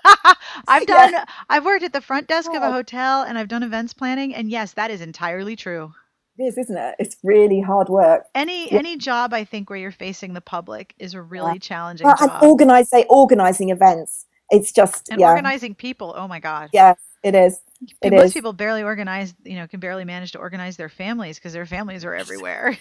*laughs* I've Yeah. done I've worked at the front desk of a Oh. hotel and I've done events planning and yes, that is entirely true. It is, isn't it? It's really hard work. Any Yeah. any job I think where you're facing the public is a really challenging Well, and job. organize, organizing events. It's just and yeah, organizing people, oh my god. yeah, it is. It Most is. people barely organize, you know, can barely manage to organize their families because their families are everywhere.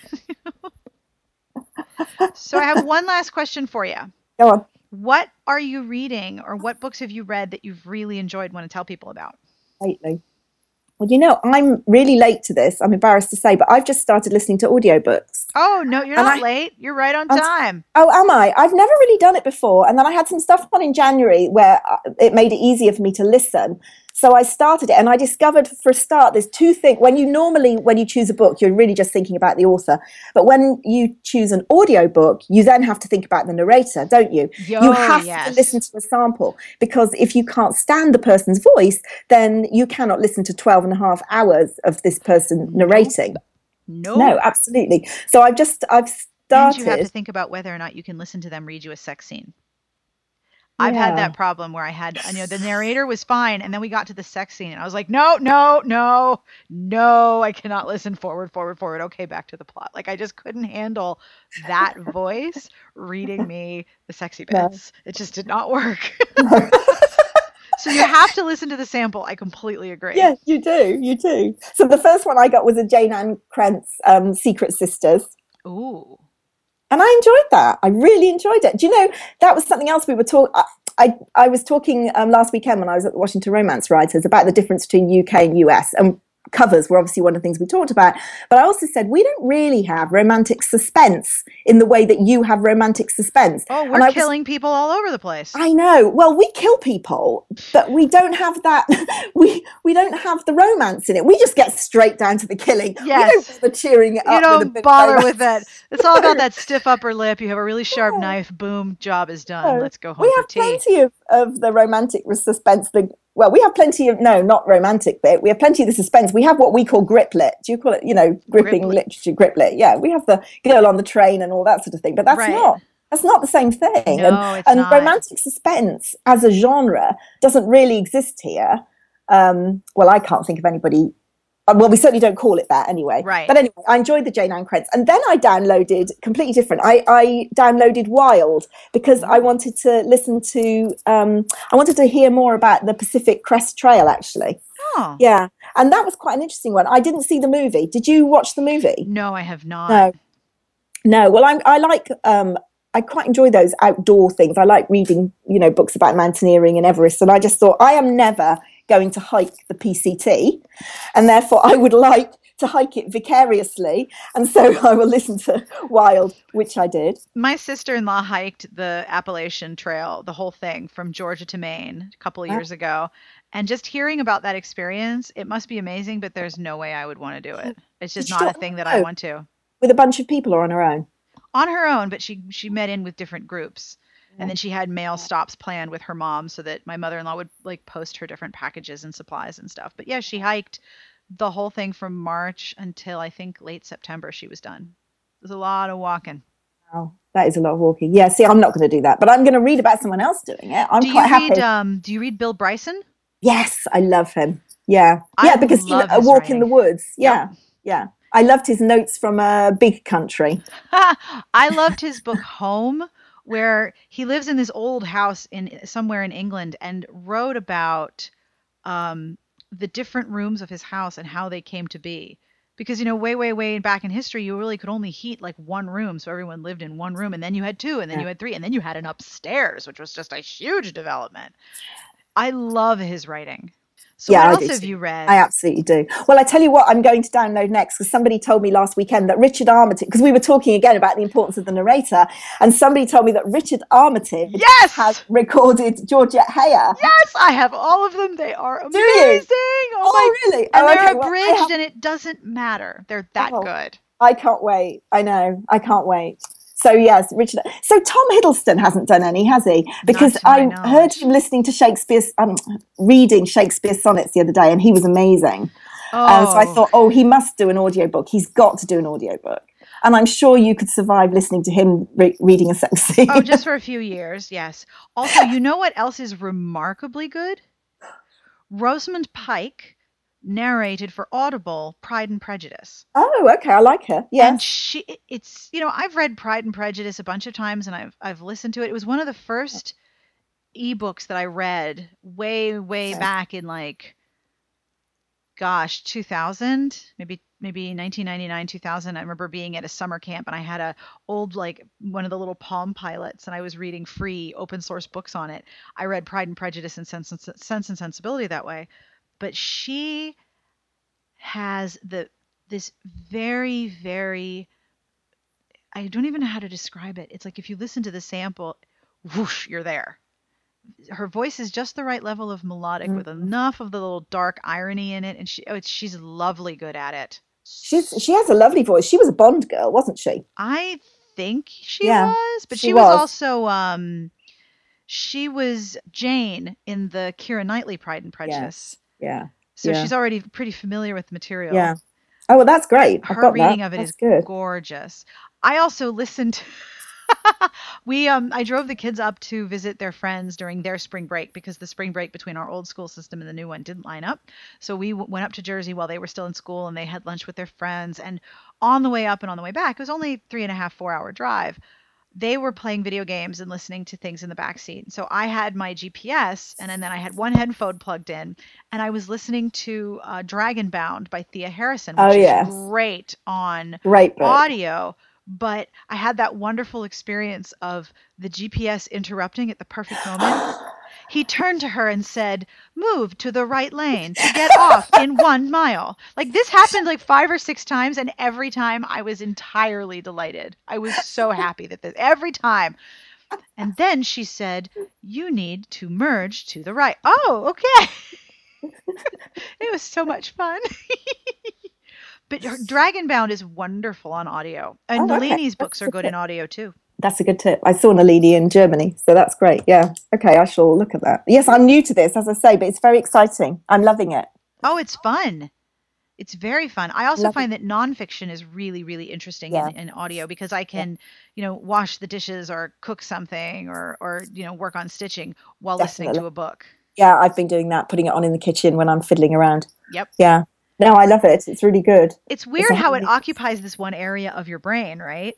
*laughs* so I have one last question for you. Go on. What are you reading or what books have you read that you've really enjoyed want to tell people about? lately. Well, you know, I'm really late to this. I'm embarrassed to say, but I've just started listening to audiobooks. Oh, no, you're And not I- late. You're right on I'm- time. Oh, am I? I've never really done it before. And then I had some stuff on in January where uh, it made it easier for me to listen. So I started it and I discovered for a start, there's two things. When you normally, when you choose a book, you're really just thinking about the author. But when you choose an audio book, you then have to think about the narrator, don't you? you Oh, have yes. to listen to a sample because if you can't stand the person's voice, then you cannot listen to 12 and a half hours of this person narrating. No. No, absolutely. So I've just, I've And started. you have to think about whether or not you can listen to them read you a sex scene. I've had that problem where I had, you know, the *sighs* narrator was fine, and then we got to the sex scene, and I was like, no, no, no, no, I cannot listen forward, forward, forward. Okay, back to the plot. Like I just couldn't handle that voice reading me the sexy No. bits. It just did not work. *laughs* *laughs* so you have to listen to the sample. I completely agree. Yeah, you do. You do. So the first one I got was a Jayne Ann Krentz um, Secret Sisters. Ooh. And I enjoyed that. I really enjoyed it. Do you know, that was something else we were talking. I, I was talking um, last weekend when I was at the Washington Romance Writers about the difference between UK and US. And covers were obviously one of the things we talked about. But I also said we don't really have romantic suspense in the way that you have romantic suspense. Oh, And we're was- killing people all over the place. I know. Well, we kill people, but we don't have that. *laughs* We we don't have the romance in it. We just get straight down to the killing. We Yes. don't bother cheering it you up. with don't of bother romance. with that. It's all about that *laughs* stiff upper lip. You have a really sharp No. knife. Boom, job is done. No. Let's go home We have tea. plenty of, of the romantic suspense. The well, we have plenty of no, not romantic bit. We have plenty of the suspense. We have what we call grip lit. Do you call it? You know, gripping Grip lit. literature, grip lit. Yeah, we have the girl on the train and all that sort of thing. But that's Right. not. That's not the same thing. No, and and romantic suspense as a genre doesn't really exist here. Um, well, I can't think of anybody. Uh, Well, we certainly don't call it that anyway. Right. But anyway, I enjoyed the Jayne Ann Krentz, and then I downloaded completely different. I, I downloaded Wild because I wanted to listen to. Um, I wanted to hear more about the Pacific Crest Trail, actually. Oh. Yeah, and that was quite an interesting one. I didn't see the movie. Did you watch the movie? No, I have not. No. No, well, I'm, I like, um, I quite enjoy those outdoor things. I like reading, you know, books about mountaineering and Everest. And I just thought, I am never going to hike the PCT. And therefore, I would like to hike it vicariously. And so *laughs* I will listen to Wild, which I did. My sister-in-law hiked the Appalachian Trail, the whole thing from Georgia to Maine a couple of years ago. And just hearing about that experience, it must be amazing, but there's no way I would want to do it. It's just not a thing that I oh. want to. With a bunch of people or on her own. On her own, but she she met in with different groups. Yeah. And then she had mail stops planned with her mom so that my mother-in-law would like post her different packages and supplies and stuff. But yeah, she hiked the whole thing from March until I think late September she was done. It was a lot of walking. Wow, that is a lot of walking. Yeah, see, I'm not going to do that, but I'm going to read about someone else doing it. I'm do you quite happy. read um do you read Bill Bryson? Yes, I love him. Yeah, I yeah, because you know, a walk in the writing. woods. Yep. Yeah, yeah. I loved his notes from a big country. *laughs* I loved his book Home, where he lives in this old house in somewhere in England and wrote about um, the different rooms of his house and how they came to be. Because you know, way, way, way back in history, you really could only heat like one room, so everyone lived in one room, and then you had two, and then Yeah. you had three, and then you had an upstairs, which was just a huge development. I love his writing. So Yeah, I what do else have too. you read? I absolutely do. Well, I tell you what, I'm going to download next because somebody told me last weekend that Richard Armitage, because we were talking again about the importance of the narrator, and somebody told me that Richard Armitage Yes! has recorded Georgette Heyer. yes, I have all of them. They are amazing. Oh, oh, my really? and Oh, they're okay, well, abridged have- and it doesn't matter they're that Oh. good I can't wait. I know. I can't wait. So yes, Richard. So Tom Hiddleston hasn't done any, has he? Because I knowledge. heard him listening to Shakespeare's, um, reading Shakespeare's sonnets the other day, and he was amazing. oh Um, so I thought, oh, he must do an audiobook. He's got to do an audiobook. And I'm sure you could survive listening to him re- reading a sex scene. oh just for a *laughs* few years yes also you know what else is remarkably good rosamund pike narrated for audible pride and prejudice Oh, okay. I like her. Yeah, and she it's you know i've read pride and prejudice a bunch of times and i've i've listened to it it was one of the first ebooks that i read way way Okay. back in like gosh 2000 maybe maybe 1999 2000 i remember being at a summer camp and i had a old like one of the little palm pilots and i was reading free open source books on it i read pride and prejudice and sense and, sense and sensibility that way but she has the this very very I don't even know how to describe it. It's like if you listen to the sample, whoosh, you're there. Her voice is just the right level of melodic with Mm-hmm. enough of the little dark irony in it, and she oh, she's lovely good at it. She's she has a lovely voice. She was a Bond girl, wasn't she? I think she Yeah, was, but she, she was. was. also um she was Jane in the Keira Knightley Pride and Prejudice. Yeah. So yeah. she's already pretty familiar with the material. Yeah. Oh well, that's great. I've Her got reading that. of it That's is good. gorgeous. I also listened *laughs* we um I drove the kids up to visit their friends during their spring break because the spring break between our old school system and the new one didn't line up. So we w- went up to Jersey while they were still in school and they had lunch with their friends. And on the way up and on the way back, it was only three and a half, four hour drive. They were playing video games and listening to things in the back seat. So I had my GPS and then I had one headphone plugged in and I was listening to uh, Dragon Bound by Thea Harrison, which Oh, is yes. great on Great book. audio, but I had that wonderful experience of the GPS interrupting at the perfect moment. *laughs* He turned to her and said, Move to the right lane to *laughs* get off in one mile. Like this happened like five or six times, and every time I was entirely delighted. I was so happy that this every time. And then she said, You need to merge to the right. Oh, okay. *laughs* it was so much fun. *laughs* but Dragonbound is wonderful on audio. And Oh, okay. Nalini's books are good in audio too. That's a good tip. I saw Nalini in Germany, so that's great. Yeah. Okay, I shall look at that. Yes, I'm new to this, as I say, but it's very exciting. I'm loving it. Oh, it's fun. It's very fun. I also Love it. find that nonfiction is really, really interesting Yeah. in, in audio because I can, you know, wash the dishes or cook something or, or you know, work on stitching while listening to a book. Yeah, I've been doing that, putting it on in the kitchen when I'm fiddling around. Yep. Yeah. No, I love it. It's really good. It's weird a how it occupies this one area of your brain, right?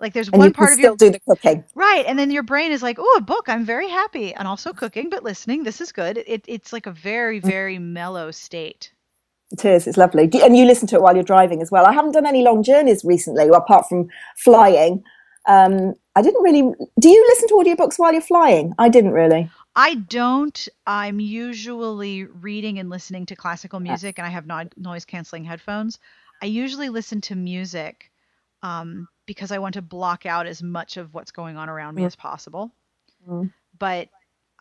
Like there's And one you can part of still your do the cooking. right, and then your brain is like, "Oh, a book! I'm very happy," and also cooking, but listening. This is good. It, it's like a very, Mm. very mellow state. It is. It's lovely. And you listen to it while you're driving as well. I haven't done any long journeys recently, apart from flying. Um, I didn't really. Do you listen to audiobooks while you're flying? I didn't really. I don't. I'm usually reading and listening to classical music, and I have no- noise canceling headphones. I usually listen to music um, because I want to block out as much of what's going on around me Mm. as possible. Mm. But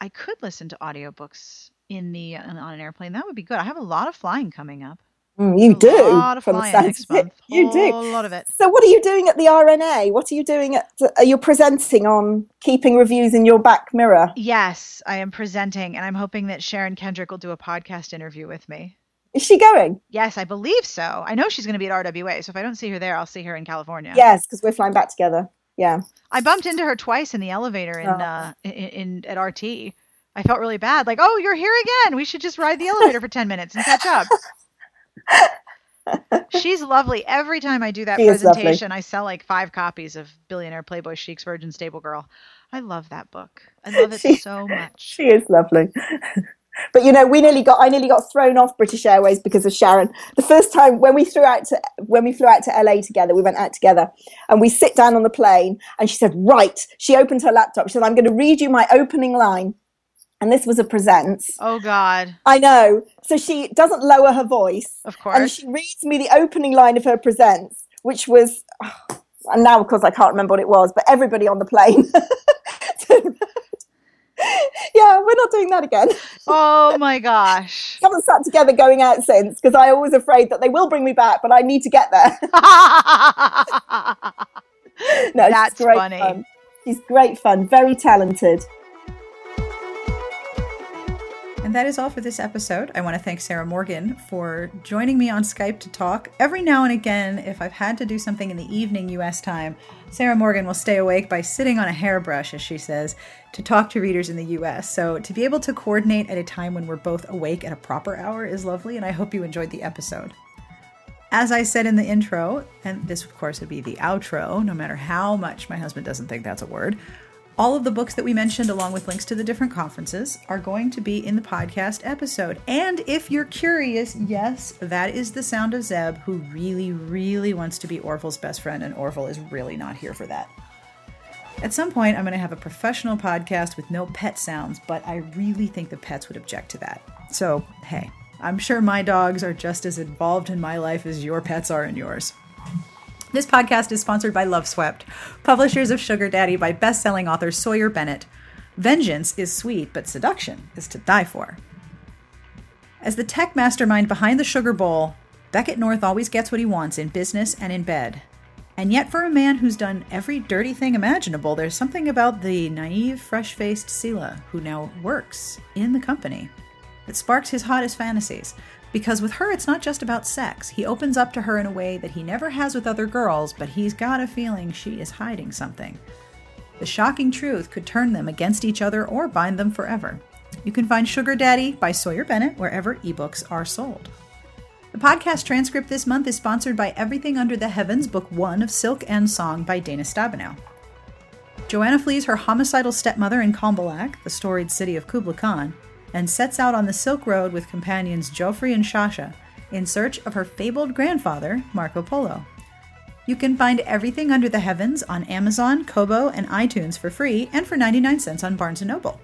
I could listen to audiobooks in the on an airplane. That would be good. I have a lot of flying coming up. Mm, you a do. lot of flying next month. You do. A lot of it. So, what are you doing at the RNA? What are you doing at? Are you presenting on keeping reviews in your back mirror? Yes, I am presenting, and I'm hoping that Sharon Kendrick will do a podcast interview with me. Is she going? Yes, I believe so. I know she's going to be at RWA, so if I don't see her there, I'll see her in California. Yes, because we're flying back together. Yeah. I bumped into her twice in the elevator in Oh. uh in, in at RT. I felt really bad. Like, oh, you're here again. We should just ride the elevator for ten minutes and catch up. *laughs* She's lovely. Every time I do that She presentation, I sell like five copies of Billionaire Playboy Sheikh's Virgin Stable Girl. I love that book. I love it She- so *laughs* much. She is lovely. *laughs* But you know, we nearly got I nearly got thrown off British Airways because of Sharon. The first time when we flew out to when we flew out to LA together, we went out together and we sit down on the plane and she said, Right. She opened her laptop. She said, I'm going to read you my opening line. And this was a presents. Oh God, I know. So she doesn't lower her voice. of course. And she reads me the opening line of her presents, which was *sighs* and now of course I can't remember what it was, but everybody on the plane. *laughs* *laughs* Yeah, we're not doing that again. *laughs* Oh my gosh. *laughs* haven't sat together going out since because I always afraid that they will bring me back, but I need to get there. no, That's great funny. fun. She's great fun, very talented. And that is all for this episode. I want to thank Sarah Morgan for joining me on Skype to talk. Every now and again, if I've had to do something in the evening US time, Sarah Morgan will stay awake by sitting on a hairbrush, as she says, to talk to readers in the US. So to be able to coordinate at a time when we're both awake at a proper hour is lovely, and I hope you enjoyed the episode. As I said in the intro, and this of course would be the outro, no matter how much my husband doesn't think that's a word, all of the books that we mentioned, along with links to the different conferences, are going to be in the podcast episode. And if you're curious, yes, that is the sound of Zeb, who really, really wants to be Orville's best friend, and Orville is really not here for that. At some point, I'm going to have a professional podcast with no pet sounds, but I really think the pets would object to that. So, hey, I'm sure my dogs are just as involved in my life as your pets are in yours. This podcast is sponsored by Loveswept, publishers of Sugar Daddy by best-selling author Sawyer Bennett. Vengeance is sweet, but seduction is to die for. As the tech mastermind behind the Sugar Bowl, Beckett North always gets what he wants in business and in bed. And yet, for a man who's done every dirty thing imaginable, there's something about the naive, fresh faced Sela, who now works in the company, that sparks his hottest fantasies. Because with her, it's not just about sex. He opens up to her in a way that he never has with other girls, but he's got a feeling she is hiding something. The shocking truth could turn them against each other or bind them forever. You can find Sugar Daddy by Sawyer Bennett wherever ebooks are sold. The podcast transcript this month is sponsored by Everything Under the Heavens, Book 1 of Silk and Song by Dana Stabenow. Johanna flees her homicidal stepmother in Cambaluc, the storied city of Kubla Khan, and sets out on the Silk Road with companions Jaufre and Shasha in search of her fabled grandfather, Marco Polo. You can find Everything Under the Heavens on Amazon, Kobo, and iTunes for free and for 99 cents on Barnes & Noble.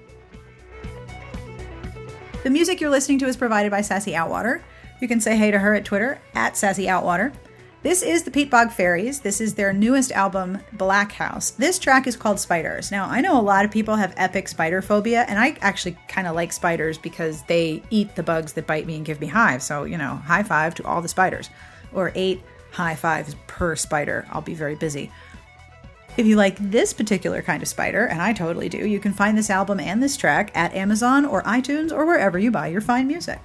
The music you're listening to is provided by Sassy Outwater. You can say hey to her at Twitter at Sassy Outwater. This is the Peatbog Faeries. This is their newest album, Black House. This track is called Spiders. Now, I know a lot of people have epic spider phobia, and I actually kind of like spiders because they eat the bugs that bite me and give me hives. So, you know, high five to all the spiders. Or eight high fives per spider. I'll be very busy. If you like this particular kind of spider, and I totally do, you can find this album and this track at Amazon or iTunes or wherever you buy your fine music.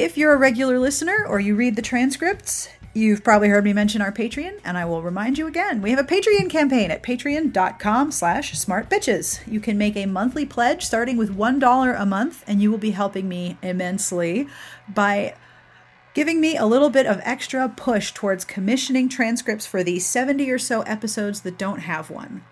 If you're a regular listener or you read the transcripts, you've probably heard me mention our Patreon, and I will remind you again. We have a Patreon campaign at patreon.com slash smartbitches. You can make a monthly pledge starting with $1 a month, and you will be helping me immensely by giving me a little bit of extra push towards commissioning transcripts for the 70 or so episodes that don't have one.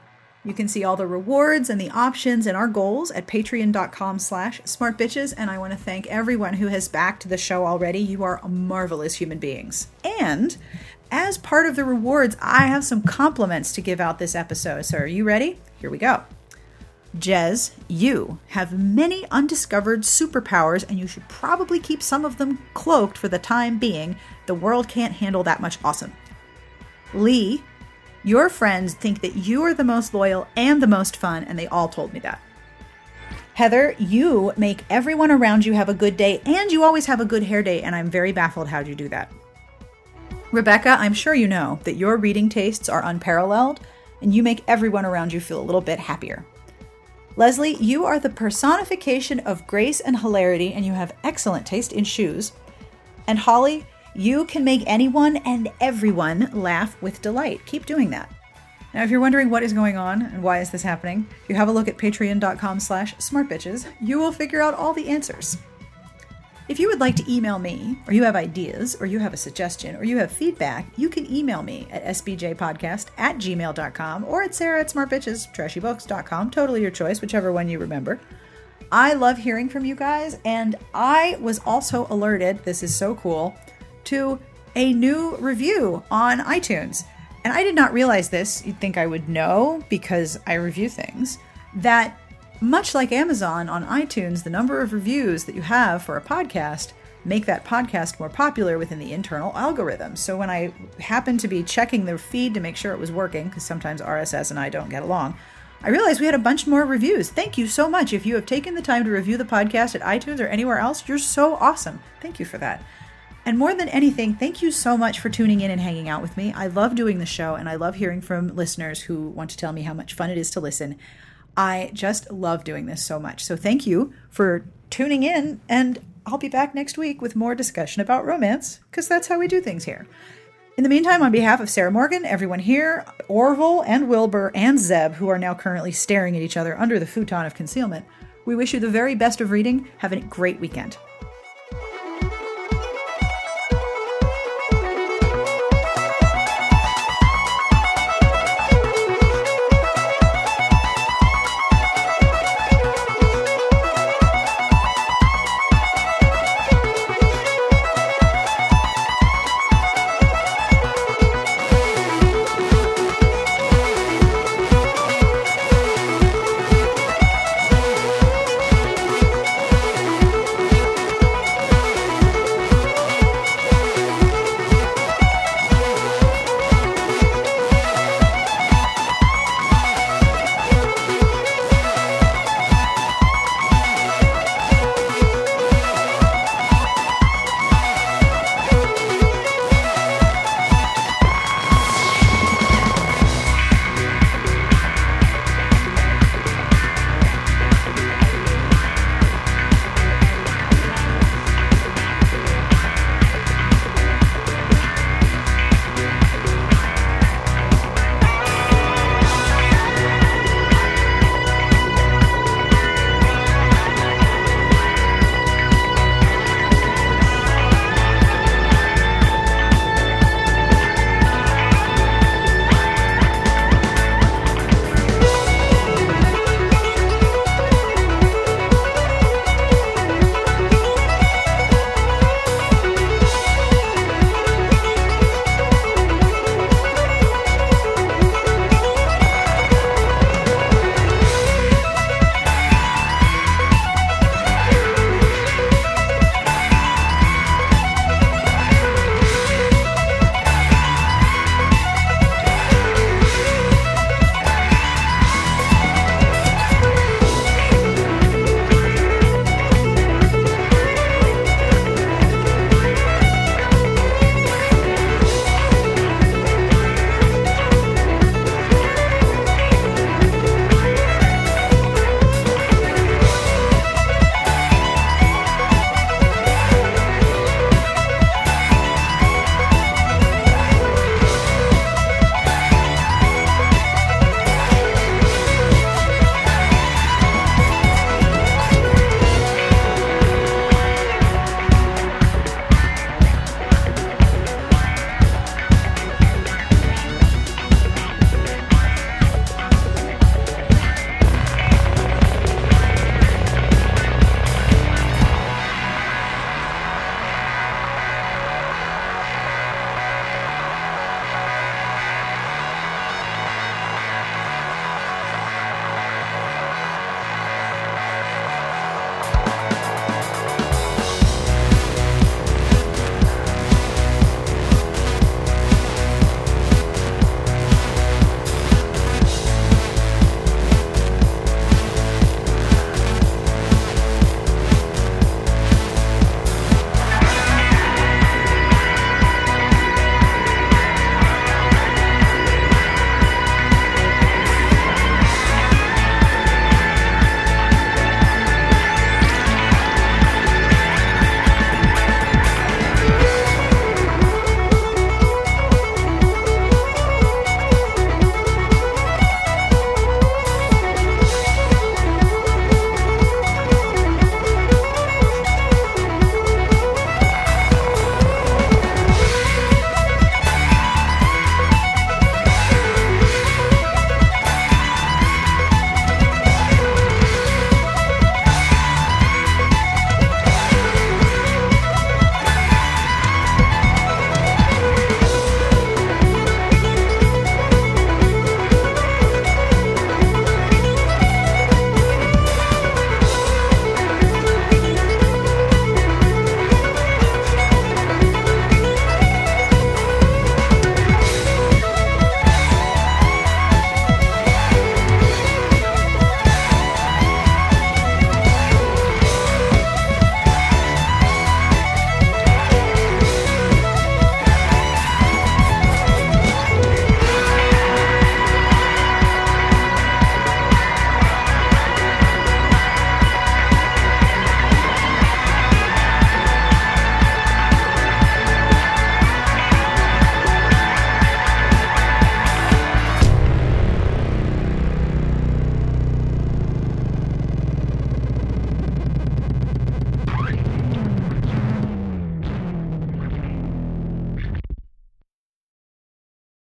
You can see all the rewards and the options and our goals at patreon.com slash smartbitches. And I want to thank everyone who has backed the show already. You are marvelous human beings. And as part of the rewards, I have some compliments to give out this episode. So are you ready? Here we go. Jez, you have many undiscovered superpowers, and you should probably keep some of them cloaked for the time being. The world can't handle that much awesome. Lee, your friends think that you are the most loyal and the most fun, and they all told me that. Heather, you make everyone around you have a good day, and you always have a good hair day, and I'm very baffled how you do that. Rebecca, I'm sure you know that your reading tastes are unparalleled, and you make everyone around you feel a little bit happier. Leslie, you are the personification of grace and hilarity, and you have excellent taste in shoes. And Holly, you can make anyone and everyone laugh with delight. Keep doing that. Now, if you're wondering what is going on and why is this happening, you have a look at patreon.com slash smartbitches, you will figure out all the answers. If you would like to email me, or you have ideas, or you have a suggestion, or you have feedback, you can email me at sbjpodcast at gmail.com or at sarah at. Totally your choice, whichever one you remember. I love hearing from you guys, and I was also alerted, this is so cool, to a new review on iTunes. And I did not realize this, you'd think I would know because I review things, that much like Amazon on iTunes, the number of reviews that you have for a podcast make that podcast more popular within the internal algorithm. So when I happened to be checking the feed to make sure it was working, because sometimes RSS and I don't get along, I realized we had a bunch more reviews. Thank you so much. If you have taken the time to review the podcast at iTunes or anywhere else, you're so awesome. Thank you for that. And more than anything, thank you so much for tuning in and hanging out with me. I love doing the show and I love hearing from listeners who want to tell me how much fun it is to listen. I just love doing this so much. So thank you for tuning in, and I'll be back next week with more discussion about romance, because that's how we do things here. In the meantime, on behalf of Sarah Morgan, everyone here, Orville and Wilbur and Zeb, who are now currently staring at each other under the futon of concealment, we wish you the very best of reading. Have a great weekend.